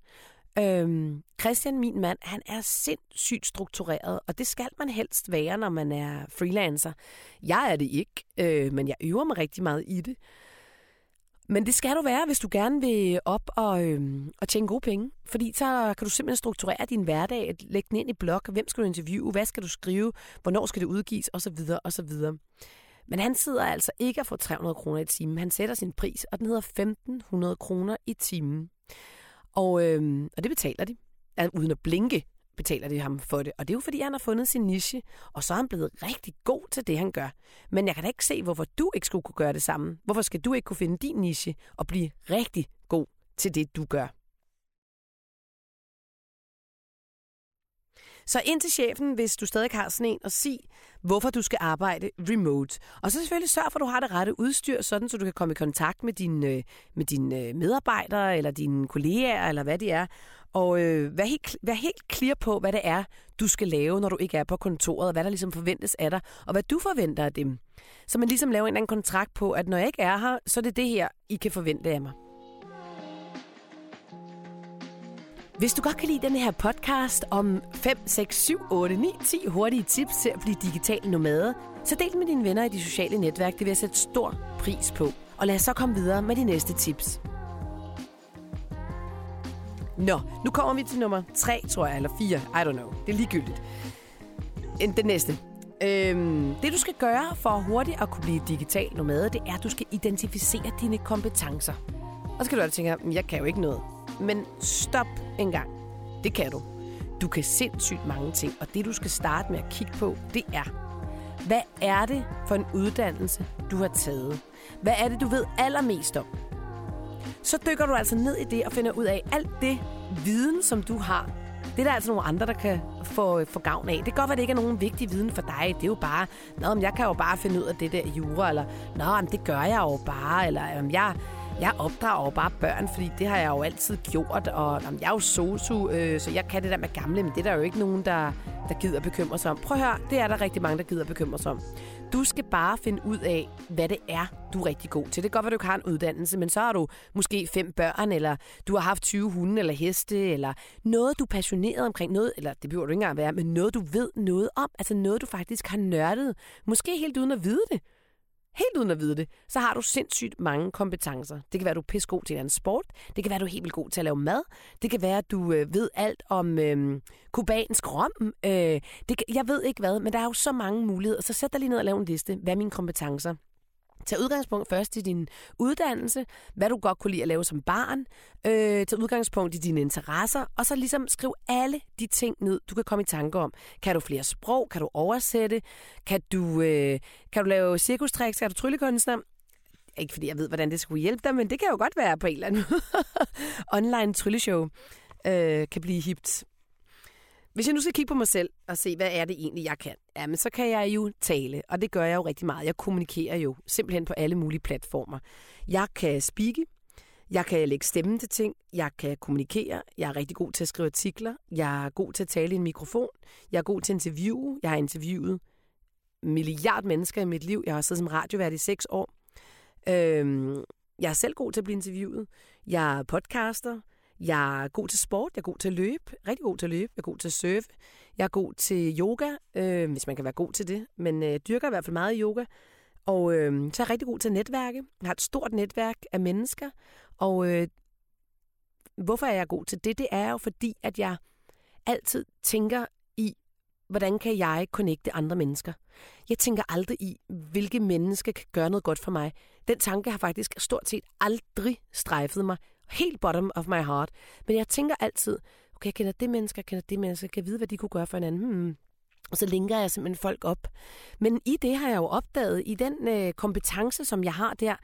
Øhm, Christian, min mand, han er sindssygt struktureret, og det skal man helst være, når man er freelancer. Jeg er det ikke, øh, men jeg øver mig rigtig meget i det. Men det skal du være, hvis du gerne vil op og, øhm, og tjene gode penge. Fordi så kan du simpelthen strukturere din hverdag, lægge den ind i blog, hvem skal du interviewe, hvad skal du skrive, hvornår skal det udgives, osv. osv. Men han sidder altså ikke og få 300 kroner i timen. Han sætter sin pris, og den hedder 1500 kroner i timen. Og, øh, og det betaler de. Altså, uden at blinke betaler de ham for det. Og det er jo fordi, han har fundet sin niche, og så er han blevet rigtig god til det, han gør. Men jeg kan da ikke se, hvorfor du ikke skulle kunne gøre det samme. Hvorfor skal du ikke kunne finde din niche og blive rigtig god til det, du gør? Så ind til chefen, hvis du stadig har sådan en, og sig, hvorfor du skal arbejde remote. Og så selvfølgelig sørg for, at du har det rette udstyr, sådan så du kan komme i kontakt med dine, øh, med dine øh, medarbejdere, eller dine kolleger, eller hvad det er. Og øh, vær, helt, vær helt clear på, hvad det er, du skal lave, når du ikke er på kontoret, og hvad der ligesom forventes af dig, og hvad du forventer af dem. Så man ligesom laver en eller anden kontrakt på, at når jeg ikke er her, så er det det her, I kan forvente af mig. Hvis du godt kan lide den her podcast om 5, 6, 7, 8, 9, 10 hurtige tips til at blive digital nomade, så del med dine venner i de sociale netværk. Det vil jeg sætte stor pris på. Og lad os så komme videre med de næste tips. Nå, nu kommer vi til nummer 3, tror jeg, eller 4. I don't know. Det er ligegyldigt. Den næste. Øhm, det du skal gøre for hurtigt at kunne blive digital nomade, det er, at du skal identificere dine kompetencer. Og så kan du altså tænke, jeg kan jo ikke noget. Men stop en gang. Det kan du. Du kan sindssygt mange ting, og det du skal starte med at kigge på, det er, hvad er det for en uddannelse, du har taget? Hvad er det, du ved allermest om? Så dykker du altså ned i det og finder ud af alt det viden, som du har. Det er der altså nogle andre, der kan få, få gavn af. Det kan godt være, det ikke er nogen vigtig viden for dig. Det er jo bare, Nå, men jeg kan jo bare finde ud af det der jura, eller Nå, men det gør jeg jo bare, eller jeg, jeg opdrager jo bare børn, fordi det har jeg jo altid gjort, og jamen, jeg er jo sosu, øh, så jeg kan det der med gamle, men det er der jo ikke nogen, der, der gider bekymre sig om. Prøv at høre, det er der rigtig mange, der gider bekymre sig om. Du skal bare finde ud af, hvad det er, du er rigtig god til. Det kan godt være, du ikke har en uddannelse, men så har du måske fem børn, eller du har haft 20 hunde eller heste, eller noget, du er passioneret omkring, noget, eller det behøver du ikke engang være, men noget, du ved noget om, altså noget, du faktisk har nørdet, måske helt uden at vide det helt uden at vide det, så har du sindssygt mange kompetencer. Det kan være, at du er pissegod til en anden sport. Det kan være, at du er helt vildt god til at lave mad. Det kan være, at du øh, ved alt om øh, kubansk rom. Øh, det, jeg ved ikke hvad, men der er jo så mange muligheder. Så sæt dig lige ned og lav en liste. Hvad er mine kompetencer? Tag udgangspunkt først i din uddannelse, hvad du godt kunne lide at lave som barn. Øh, tag udgangspunkt i dine interesser, og så ligesom skriv alle de ting ned, du kan komme i tanke om. Kan du flere sprog? Kan du oversætte? Kan du, øh, kan du lave cirkustricks? Kan du tryllekunstner? Ikke fordi jeg ved, hvordan det skulle hjælpe dig, men det kan jo godt være på en eller anden Online trylleshow øh, kan blive hipt. Hvis jeg nu skal kigge på mig selv og se, hvad er det egentlig, jeg kan, jamen så kan jeg jo tale, og det gør jeg jo rigtig meget. Jeg kommunikerer jo simpelthen på alle mulige platformer. Jeg kan speake, jeg kan lægge stemmen til ting, jeg kan kommunikere, jeg er rigtig god til at skrive artikler, jeg er god til at tale i en mikrofon, jeg er god til at interviewe, jeg har interviewet milliard mennesker i mit liv, jeg har siddet som radiovært i seks år. Øhm, jeg er selv god til at blive interviewet, jeg er podcaster, jeg er god til sport, jeg er god til at løbe, rigtig god til at løbe, jeg er god til at surfe, jeg er god til yoga, øh, hvis man kan være god til det, men øh, dyrker i hvert fald meget yoga. Og øh, så er jeg rigtig god til at netværke. Jeg har et stort netværk af mennesker, og øh, hvorfor er jeg god til det? Det er jo fordi, at jeg altid tænker i, hvordan kan jeg connecte andre mennesker? Jeg tænker aldrig i, hvilke mennesker kan gøre noget godt for mig. Den tanke har faktisk stort set aldrig strejfet mig helt bottom of my heart. Men jeg tænker altid, okay, jeg kender det menneske, jeg kender det menneske, jeg kan vide, hvad de kunne gøre for hinanden. Hmm. Og så linker jeg simpelthen folk op. Men i det har jeg jo opdaget, i den øh, kompetence, som jeg har der,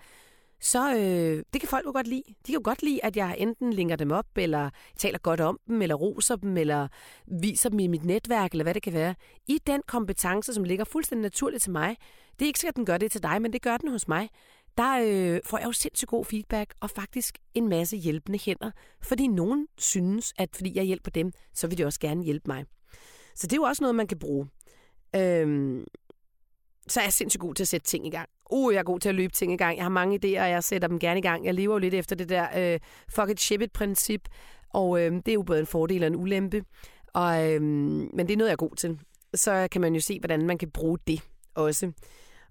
så øh, det kan folk jo godt lide. De kan jo godt lide, at jeg enten linker dem op, eller taler godt om dem, eller roser dem, eller viser dem i mit netværk, eller hvad det kan være. I den kompetence, som ligger fuldstændig naturligt til mig, det er ikke sikkert, at den gør det til dig, men det gør den hos mig der øh, får jeg jo sindssygt god feedback, og faktisk en masse hjælpende hænder, fordi nogen synes, at fordi jeg hjælper dem, så vil de også gerne hjælpe mig. Så det er jo også noget, man kan bruge. Øhm, så er jeg sindssygt god til at sætte ting i gang. Uh, jeg er god til at løbe ting i gang. Jeg har mange idéer, og jeg sætter dem gerne i gang. Jeg lever jo lidt efter det der øh, fuck it, ship it princip. Og øh, det er jo både en fordel og en ulempe. Og, øh, men det er noget, jeg er god til. Så kan man jo se, hvordan man kan bruge det også.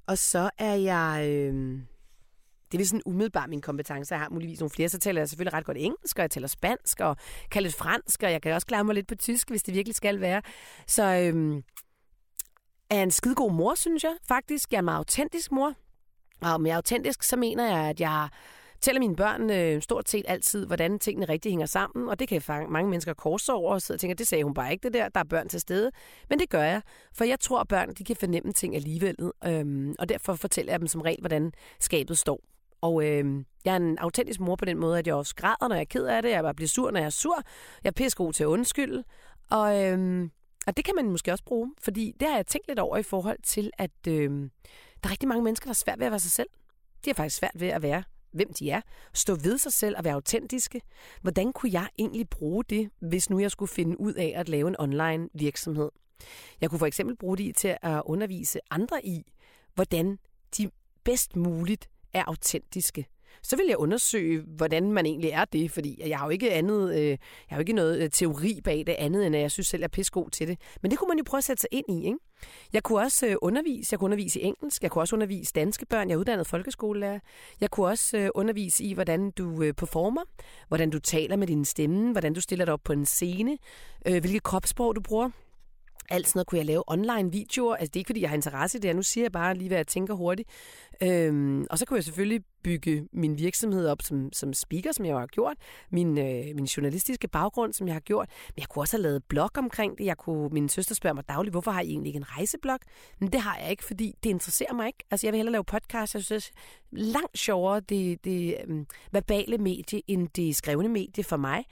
Og så er jeg... Øh, det er sådan umiddelbart min kompetence. Jeg har muligvis nogle flere, så taler jeg selvfølgelig ret godt engelsk, og jeg taler spansk, og kan lidt fransk, og jeg kan også klare mig lidt på tysk, hvis det virkelig skal være. Så øhm, er en skidegod mor, synes jeg faktisk. Jeg er en meget autentisk mor. Og med autentisk, så mener jeg, at jeg fortæller mine børn øh, stort set altid, hvordan tingene rigtig hænger sammen, og det kan mange mennesker korse over og sidde og tænke, det sagde hun bare ikke det der, der er børn til stede. Men det gør jeg, for jeg tror, at børn de kan fornemme ting alligevel, øhm, og derfor fortæller jeg dem som regel, hvordan skabet står. Og øh, jeg er en autentisk mor på den måde, at jeg også græder, når jeg er ked af det. Jeg bare bliver sur, når jeg er sur. Jeg er pissegod til at undskylde. Og, øh, og det kan man måske også bruge, fordi det har jeg tænkt lidt over i forhold til, at øh, der er rigtig mange mennesker, der er svært ved at være sig selv. De er faktisk svært ved at være, hvem de er. Stå ved sig selv og være autentiske. Hvordan kunne jeg egentlig bruge det, hvis nu jeg skulle finde ud af at lave en online virksomhed? Jeg kunne for eksempel bruge det til at undervise andre i, hvordan de bedst muligt er autentiske. Så vil jeg undersøge, hvordan man egentlig er det, fordi jeg har jo ikke andet, øh, jeg har jo ikke noget øh, teori bag det andet, end at jeg synes selv, jeg er pissegod til det. Men det kunne man jo prøve at sætte sig ind i, ikke? Jeg kunne også øh, undervise, jeg kunne undervise i engelsk, jeg kunne også undervise danske børn, jeg er uddannet folkeskolelærer. Jeg kunne også øh, undervise i, hvordan du øh, performer, hvordan du taler med din stemme, hvordan du stiller dig op på en scene, øh, hvilket kropssprog du bruger. Alt sådan noget kunne jeg lave online videoer. Altså det er ikke, fordi jeg har interesse i det. Nu siger jeg bare lige, hvad jeg tænker hurtigt. Øhm, og så kunne jeg selvfølgelig bygge min virksomhed op som, som speaker, som jeg har gjort. Min, øh, min journalistiske baggrund, som jeg har gjort. Men jeg kunne også have lavet blog omkring det. Jeg kunne, min søster spørger mig dagligt, hvorfor har I egentlig ikke en rejseblog? Men det har jeg ikke, fordi det interesserer mig ikke. Altså jeg vil hellere lave podcast. Jeg synes, det er langt sjovere det, det øh, verbale medie, end det skrevne medie for mig.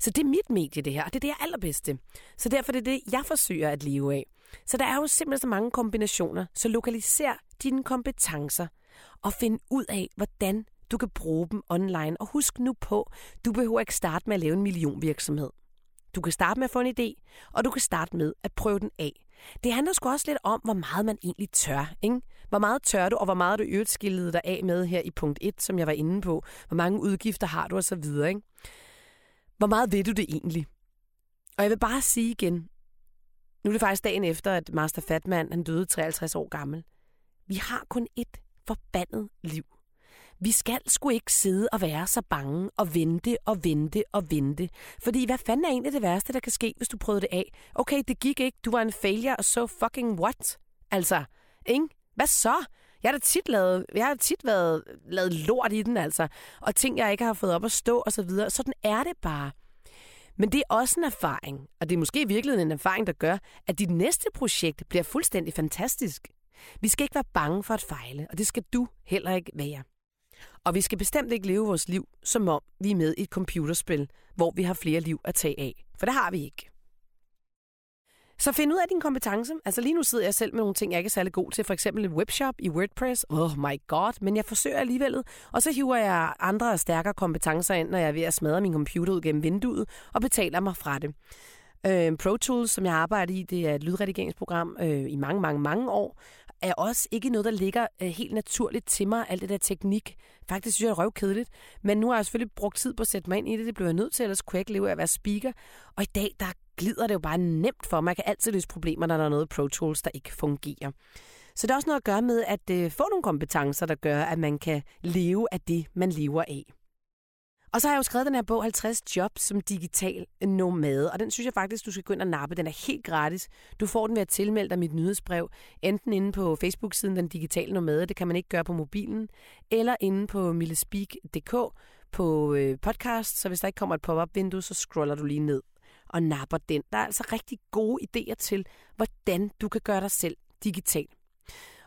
Så det er mit medie, det her, og det er det, jeg allerbedste. Så derfor er det det, jeg forsøger at leve af. Så der er jo simpelthen så mange kombinationer. Så lokaliser dine kompetencer og find ud af, hvordan du kan bruge dem online. Og husk nu på, du behøver ikke starte med at lave en million virksomhed. Du kan starte med at få en idé, og du kan starte med at prøve den af. Det handler sgu også lidt om, hvor meget man egentlig tør. Ikke? Hvor meget tør du, og hvor meget du øvrigt skillede dig af med her i punkt 1, som jeg var inde på. Hvor mange udgifter har du osv. Ikke? Hvor meget ved du det egentlig? Og jeg vil bare sige igen, nu er det faktisk dagen efter, at Master Fatman han døde 53 år gammel. Vi har kun ét forbandet liv. Vi skal sgu ikke sidde og være så bange og vente og vente og vente. Fordi hvad fanden er egentlig det værste, der kan ske, hvis du prøvede det af? Okay, det gik ikke. Du var en failure, og so fucking what? Altså, ikke? Hvad så? Jeg har da tit, lavet, jeg har tit været, lavet lort i den, altså. Og ting, jeg ikke har fået op at stå, og så videre. Sådan er det bare. Men det er også en erfaring, og det er måske virkelig en erfaring, der gør, at dit næste projekt bliver fuldstændig fantastisk. Vi skal ikke være bange for at fejle, og det skal du heller ikke være. Og vi skal bestemt ikke leve vores liv, som om vi er med i et computerspil, hvor vi har flere liv at tage af. For det har vi ikke. Så find ud af din kompetence. Altså lige nu sidder jeg selv med nogle ting, jeg ikke er særlig god til. For eksempel en webshop i WordPress. Oh my god. Men jeg forsøger alligevel. Og så hiver jeg andre og stærkere kompetencer ind, når jeg er ved at smadre min computer ud gennem vinduet og betaler mig fra det. Øh, Pro Tools, som jeg arbejder i, det er et lydredigeringsprogram øh, i mange, mange, mange år er også ikke noget, der ligger øh, helt naturligt til mig, alt det der teknik. Faktisk synes jeg, det er røvkedeligt. Men nu har jeg selvfølgelig brugt tid på at sætte mig ind i det. Det blev jeg nødt til, ellers kunne jeg ikke leve af at være speaker. Og i dag, der glider det jo bare nemt for Man kan altid løse problemer, når der er noget Pro Tools, der ikke fungerer. Så det er også noget at gøre med at øh, få nogle kompetencer, der gør, at man kan leve af det, man lever af. Og så har jeg jo skrevet den her bog, 50 jobs som digital nomade, og den synes jeg faktisk, du skal gå ind og nappe. Den er helt gratis. Du får den ved at tilmelde dig mit nyhedsbrev, enten inde på Facebook-siden Den Digitale Nomade, det kan man ikke gøre på mobilen, eller inde på millespeak.dk på øh, podcast, så hvis der ikke kommer et pop-up-vindue, så scroller du lige ned og napper den. Der er altså rigtig gode idéer til, hvordan du kan gøre dig selv digital.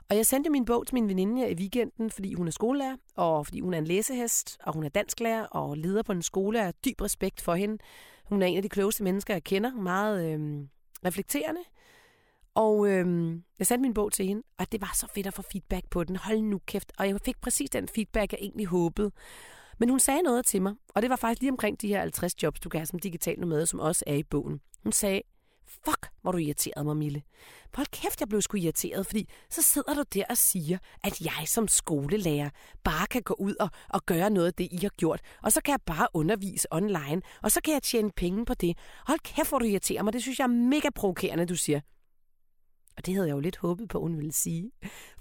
Og jeg sendte min bog til min veninde her i weekenden, fordi hun er skolelærer, og fordi hun er en læsehest, og hun er dansklærer og leder på en skole. Jeg har dyb respekt for hende. Hun er en af de klogeste mennesker, jeg kender. Meget øh, reflekterende. Og øh, jeg sendte min bog til hende, og det var så fedt at få feedback på den. Hold nu kæft. Og jeg fik præcis den feedback, jeg egentlig håbede. Men hun sagde noget til mig, og det var faktisk lige omkring de her 50 jobs, du kan have som digital nomade, som også er i bogen. Hun sagde, Fuck, hvor du irriteret mig, Mille. Hold kæft, jeg blev sgu irriteret, fordi så sidder du der og siger, at jeg som skolelærer bare kan gå ud og, og gøre noget af det, I har gjort. Og så kan jeg bare undervise online, og så kan jeg tjene penge på det. Hold kæft, hvor du irriterer mig. Det synes jeg er mega provokerende, du siger. Og det havde jeg jo lidt håbet på, hun ville sige.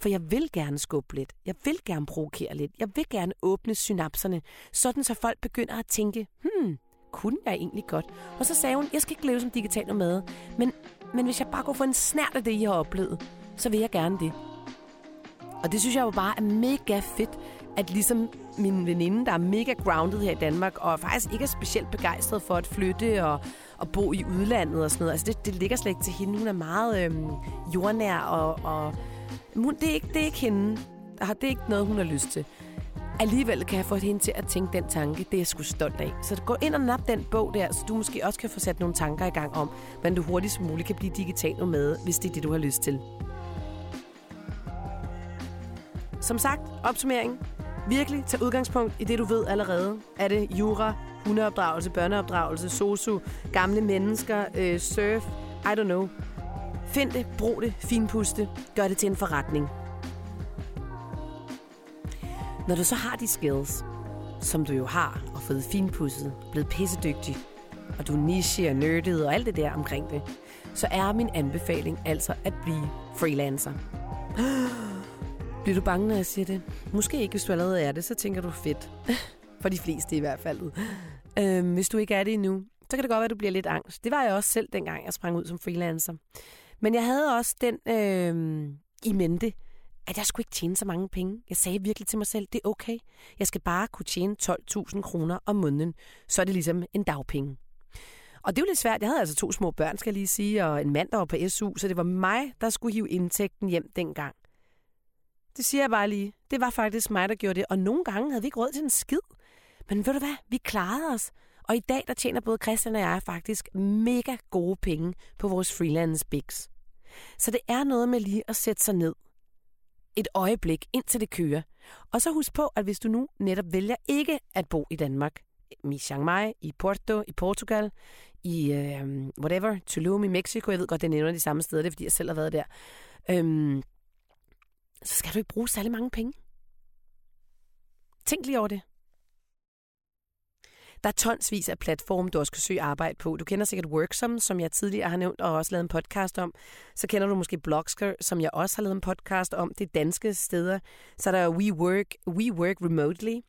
For jeg vil gerne skubbe lidt. Jeg vil gerne provokere lidt. Jeg vil gerne åbne synapserne, sådan så folk begynder at tænke, hmm, kunne jeg egentlig godt? Og så sagde hun, jeg skal ikke leve som digital nomade, men, men hvis jeg bare kunne få en snært af det, I har oplevet, så vil jeg gerne det. Og det synes jeg jo bare er mega fedt, at ligesom min veninde, der er mega grounded her i Danmark, og faktisk ikke er specielt begejstret for at flytte og, og bo i udlandet og sådan noget. Altså det, det ligger slet ikke til hende. Hun er meget øhm, jordnær, og, og hun, det, er ikke, det er ikke hende. Det er ikke noget, hun har lyst til. Alligevel kan jeg få hende til at tænke den tanke. Det er jeg sgu stolt af. Så gå ind og nap den bog der, så du måske også kan få sat nogle tanker i gang om, hvordan du hurtigst muligt kan blive digital med, hvis det er det, du har lyst til. Som sagt, opsummering. Virkelig tag udgangspunkt i det, du ved allerede. Er det jura, hundeopdragelse, børneopdragelse, sosu, gamle mennesker, øh, surf, I don't know. Find det, brug det, finpuste, gør det til en forretning. Når du så har de skills, som du jo har, og fået finpudset, blevet pissedygtig, og du er niche og nørdet og alt det der omkring det, så er min anbefaling altså at blive freelancer. Bliver du bange, når jeg siger det? Måske ikke, hvis du allerede er det, så tænker du fedt. For de fleste i hvert fald. Øhm, hvis du ikke er det endnu, så kan det godt være, at du bliver lidt angst. Det var jeg også selv, dengang jeg sprang ud som freelancer. Men jeg havde også den øh, i mente, at jeg skulle ikke tjene så mange penge. Jeg sagde virkelig til mig selv, det er okay. Jeg skal bare kunne tjene 12.000 kroner om måneden. Så er det ligesom en dagpenge. Og det var lidt svært. Jeg havde altså to små børn, skal jeg lige sige, og en mand, der var på SU, så det var mig, der skulle hive indtægten hjem dengang. Det siger jeg bare lige. Det var faktisk mig, der gjorde det. Og nogle gange havde vi ikke råd til en skid. Men ved du hvad? Vi klarede os. Og i dag, der tjener både Christian og jeg faktisk mega gode penge på vores freelance bigs. Så det er noget med lige at sætte sig ned. Et øjeblik, indtil det kører. Og så husk på, at hvis du nu netop vælger ikke at bo i Danmark, i Chiang Mai, i Porto, i Portugal, i øh, whatever, Tulum i Mexico, jeg ved godt, det er de samme steder, det er fordi, jeg selv har været der, øhm, så skal du ikke bruge særlig mange penge. Tænk lige over det. Der er tonsvis af platforme, du også kan søge arbejde på. Du kender sikkert Worksum, som jeg tidligere har nævnt og også lavet en podcast om. Så kender du måske Blogsker, som jeg også har lavet en podcast om. Det er danske steder. Så er der WeWork, WeWork Remotely,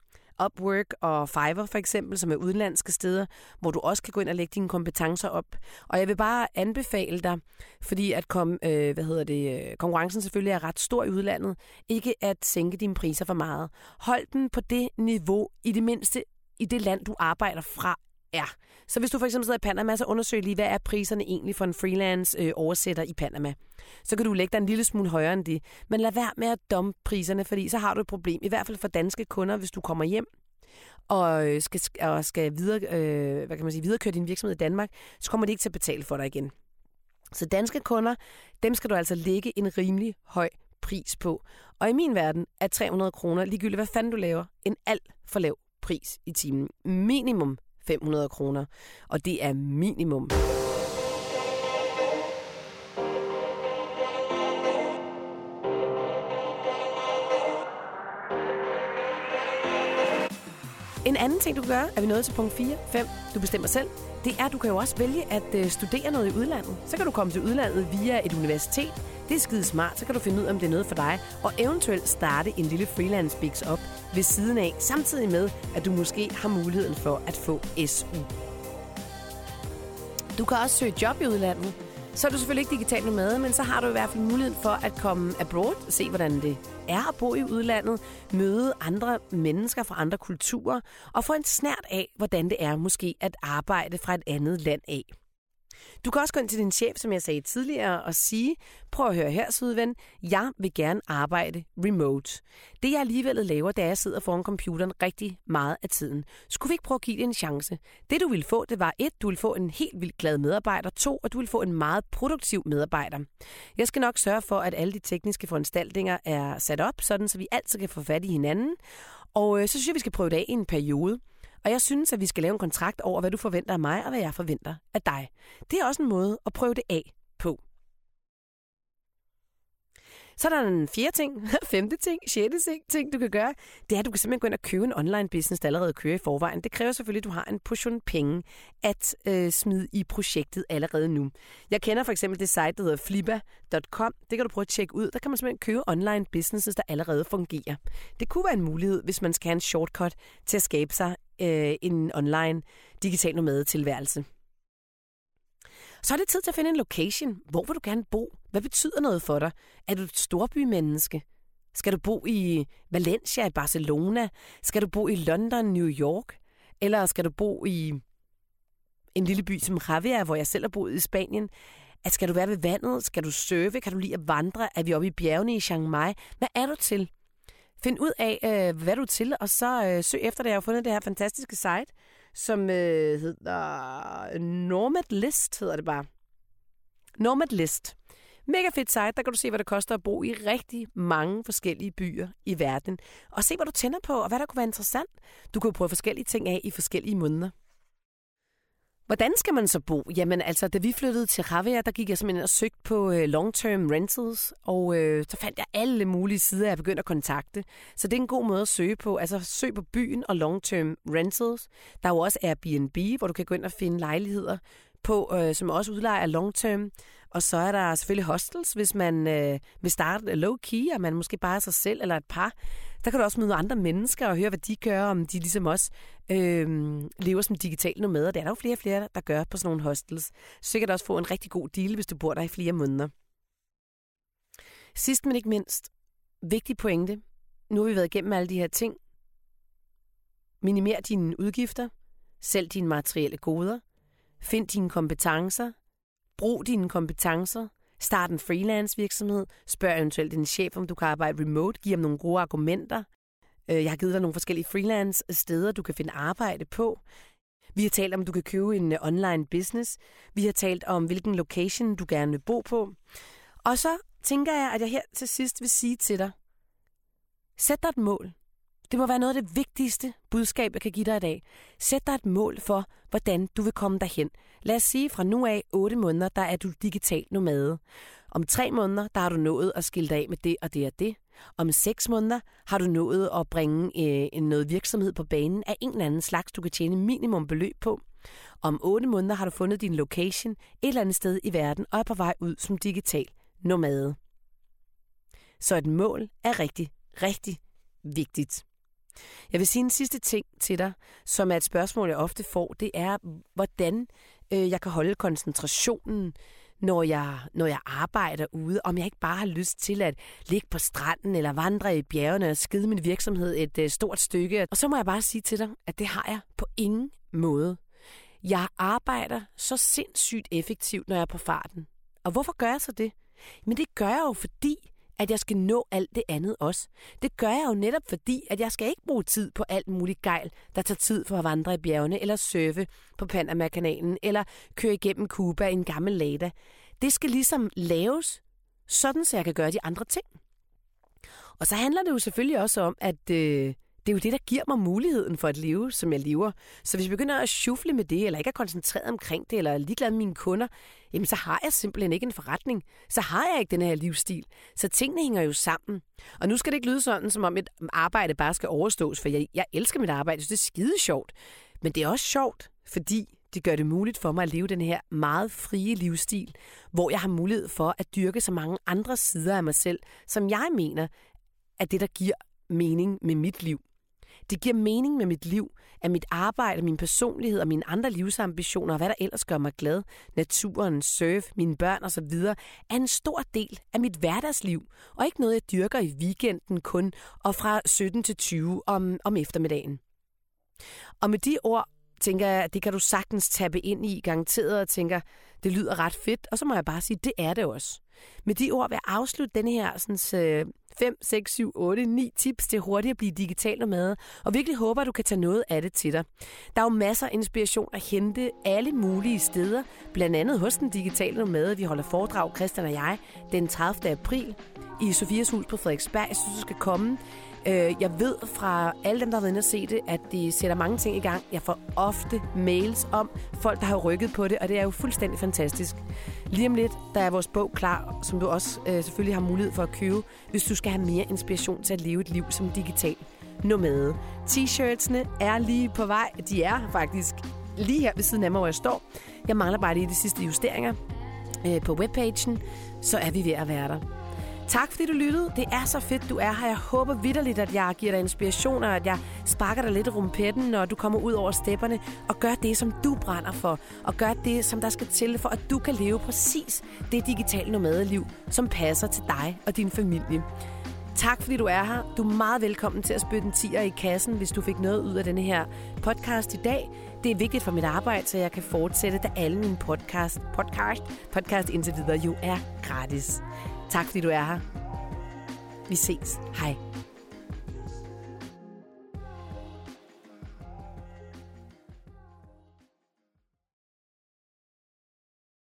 Upwork og Fiverr for eksempel, som er udenlandske steder, hvor du også kan gå ind og lægge dine kompetencer op. Og jeg vil bare anbefale dig, fordi at kom, øh, hvad hedder det, øh, konkurrencen selvfølgelig er ret stor i udlandet, ikke at sænke dine priser for meget. Hold den på det niveau, i det mindste i det land, du arbejder fra, er. Så hvis du for eksempel sidder i Panama, så undersøg lige, hvad er priserne egentlig for en freelance øh, oversætter i Panama. Så kan du lægge dig en lille smule højere end det. Men lad være med at dumpe priserne, fordi så har du et problem. I hvert fald for danske kunder, hvis du kommer hjem og øh, skal, og skal videre, øh, hvad kan man sige, viderekøre din virksomhed i Danmark, så kommer de ikke til at betale for dig igen. Så danske kunder, dem skal du altså lægge en rimelig høj pris på. Og i min verden er 300 kroner, ligegyldigt hvad fanden du laver, en alt for lav pris i timen. Minimum 500 kroner. Og det er minimum. Anden ting, du kan gøre, er vi nået til punkt 4, 5, du bestemmer selv, det er, at du kan jo også vælge at øh, studere noget i udlandet. Så kan du komme til udlandet via et universitet. Det er skide smart, så kan du finde ud af, om det er noget for dig, og eventuelt starte en lille freelance bigs op ved siden af, samtidig med, at du måske har muligheden for at få SU. Du kan også søge job i udlandet. Så er du selvfølgelig ikke digitalt med, men så har du i hvert fald muligheden for at komme abroad, se hvordan det er at bo i udlandet, møde andre mennesker fra andre kulturer og få en snært af, hvordan det er måske at arbejde fra et andet land af. Du kan også gå ind til din chef, som jeg sagde tidligere, og sige, prøv at høre her, sydven, jeg vil gerne arbejde remote. Det jeg alligevel laver, det er, at jeg sidder foran computeren rigtig meget af tiden. Skulle vi ikke prøve at give det en chance? Det du ville få, det var et, du ville få en helt vildt glad medarbejder, to, og du vil få en meget produktiv medarbejder. Jeg skal nok sørge for, at alle de tekniske foranstaltninger er sat op, sådan så vi altid kan få fat i hinanden. Og øh, så synes jeg, vi skal prøve det af i en periode. Og jeg synes, at vi skal lave en kontrakt over, hvad du forventer af mig, og hvad jeg forventer af dig. Det er også en måde at prøve det af på. Så er der en fjerde ting, femte ting, sjette ting, du kan gøre. Det er, at du kan simpelthen gå ind og købe en online business, der allerede kører i forvejen. Det kræver selvfølgelig, at du har en portion penge at øh, smide i projektet allerede nu. Jeg kender for eksempel det site, der hedder flippa.com. Det kan du prøve at tjekke ud. Der kan man simpelthen købe online businesses, der allerede fungerer. Det kunne være en mulighed, hvis man skal have en shortcut til at skabe sig øh, en online digital nomade tilværelse. Så er det tid til at finde en location. Hvor vil du gerne bo? Hvad betyder noget for dig? Er du et storbymenneske? Skal du bo i Valencia, i Barcelona? Skal du bo i London, New York? Eller skal du bo i en lille by som Javier, hvor jeg selv har boet i Spanien? At skal du være ved vandet? Skal du surfe? Kan du lide at vandre? Er vi oppe i bjergene i Chiang Mai? Hvad er du til? Find ud af, øh, hvad du er til, og så øh, søg efter det. Jeg har fundet det her fantastiske site, som øh, hedder Nomad List, hedder det bare. Nomad List. Mega fedt site, der kan du se, hvad det koster at bo i rigtig mange forskellige byer i verden. Og se, hvad du tænder på, og hvad der kunne være interessant. Du kan jo prøve forskellige ting af i forskellige måneder. Hvordan skal man så bo? Jamen altså, da vi flyttede til Ravia, der gik jeg simpelthen og søgte på øh, long-term rentals, og øh, så fandt jeg alle mulige sider, jeg begyndte at kontakte. Så det er en god måde at søge på. Altså søg på byen og long-term rentals. Der er jo også Airbnb, hvor du kan gå ind og finde lejligheder på, øh, som også udlejer long-term. Og så er der selvfølgelig hostels, hvis man øh, vil starte low-key, og man måske bare er sig selv eller et par. Der kan du også møde andre mennesker og høre, hvad de gør, om de ligesom også øh, lever som digitale nomader. Det er der jo flere og flere, der gør på sådan nogle hostels. Sikkert også få en rigtig god deal, hvis du bor der i flere måneder. Sidst men ikke mindst, vigtig pointe. Nu har vi været igennem alle de her ting. Minimer dine udgifter. Sælg dine materielle goder. Find dine kompetencer. Brug dine kompetencer. Start en freelance virksomhed. Spørg eventuelt din chef, om du kan arbejde remote. Giv ham nogle gode argumenter. Øh, jeg har givet dig nogle forskellige freelance steder, du kan finde arbejde på. Vi har talt om, du kan købe en øh, online business. Vi har talt om, hvilken location du gerne vil bo på. Og så tænker jeg, at jeg her til sidst vil sige til dig, sæt dig et mål. Det må være noget af det vigtigste budskab, jeg kan give dig i dag. Sæt dig et mål for, hvordan du vil komme derhen. Lad os sige, fra nu af 8 måneder, der er du digital nomade. Om 3 måneder, der har du nået at skille dig af med det og det og det. Om 6 måneder har du nået at bringe øh, noget virksomhed på banen af en eller anden slags, du kan tjene minimum beløb på. Om 8 måneder har du fundet din location et eller andet sted i verden og er på vej ud som digital nomade. Så et mål er rigtig, rigtig vigtigt. Jeg vil sige en sidste ting til dig, som er et spørgsmål, jeg ofte får. Det er, hvordan øh, jeg kan holde koncentrationen, når jeg, når jeg arbejder ude. Om jeg ikke bare har lyst til at ligge på stranden eller vandre i bjergene og skide min virksomhed et øh, stort stykke. Og så må jeg bare sige til dig, at det har jeg på ingen måde. Jeg arbejder så sindssygt effektivt, når jeg er på farten. Og hvorfor gør jeg så det? Men det gør jeg jo, fordi at jeg skal nå alt det andet også. Det gør jeg jo netop fordi, at jeg skal ikke bruge tid på alt muligt gejl, der tager tid for at vandre i bjergene, eller surfe på Panama-kanalen, eller køre igennem Cuba i en gammel Lada. Det skal ligesom laves, sådan så jeg kan gøre de andre ting. Og så handler det jo selvfølgelig også om, at øh, det er jo det, der giver mig muligheden for at leve, som jeg lever. Så hvis jeg begynder at shuffle med det, eller ikke er koncentreret omkring det, eller er ligeglad med mine kunder, jamen så har jeg simpelthen ikke en forretning. Så har jeg ikke den her livsstil. Så tingene hænger jo sammen. Og nu skal det ikke lyde sådan, som om et arbejde bare skal overstås, for jeg, jeg elsker mit arbejde, så det er skide sjovt. Men det er også sjovt, fordi det gør det muligt for mig at leve den her meget frie livsstil, hvor jeg har mulighed for at dyrke så mange andre sider af mig selv, som jeg mener er det, der giver mening med mit liv. Det giver mening med mit liv, at mit arbejde, min personlighed og mine andre livsambitioner og hvad der ellers gør mig glad, naturen, surf, mine børn osv., er en stor del af mit hverdagsliv, og ikke noget, jeg dyrker i weekenden kun og fra 17 til 20 om, om eftermiddagen. Og med de ord tænker jeg, at det kan du sagtens tabe ind i garanteret og tænker, det lyder ret fedt, og så må jeg bare sige, det er det også. Med de ord vil jeg afslutte denne her sådan, 5, 6, 7, 8, 9 tips til hurtigt at blive digital nomade, og virkelig håber, at du kan tage noget af det til dig. Der er jo masser af inspiration at hente alle mulige steder, blandt andet hos den digitale nomade. Vi holder foredrag, Christian og jeg, den 30. april i Sofias Hus på Frederiksberg. Jeg synes, du skal komme. Øh, jeg ved fra alle dem, der har været inde og se det, at de sætter mange ting i gang. Jeg får ofte mails om folk, der har rykket på det, og det er jo fuldstændig fantastisk. Lige om lidt, der er vores bog klar, som du også øh, selvfølgelig har mulighed for at købe, hvis du skal have mere inspiration til at leve et liv som digital nomade. T-shirtsene er lige på vej. De er faktisk lige her ved siden af mig, hvor jeg står. Jeg mangler bare lige de sidste justeringer øh, på webpagen, så er vi ved at være der. Tak fordi du lyttede. Det er så fedt, du er her. Jeg håber vidderligt, at jeg giver dig inspiration, og at jeg sparker dig lidt i rumpetten, når du kommer ud over stepperne, og gør det, som du brænder for, og gør det, som der skal til, for at du kan leve præcis det digitale nomadeliv, som passer til dig og din familie. Tak fordi du er her. Du er meget velkommen til at spytte en tiger i kassen, hvis du fik noget ud af denne her podcast i dag. Det er vigtigt for mit arbejde, så jeg kan fortsætte, da alle mine podcast, podcast, podcast indtil videre jo er gratis. Tak fordi du er her. Vi ses. Hej.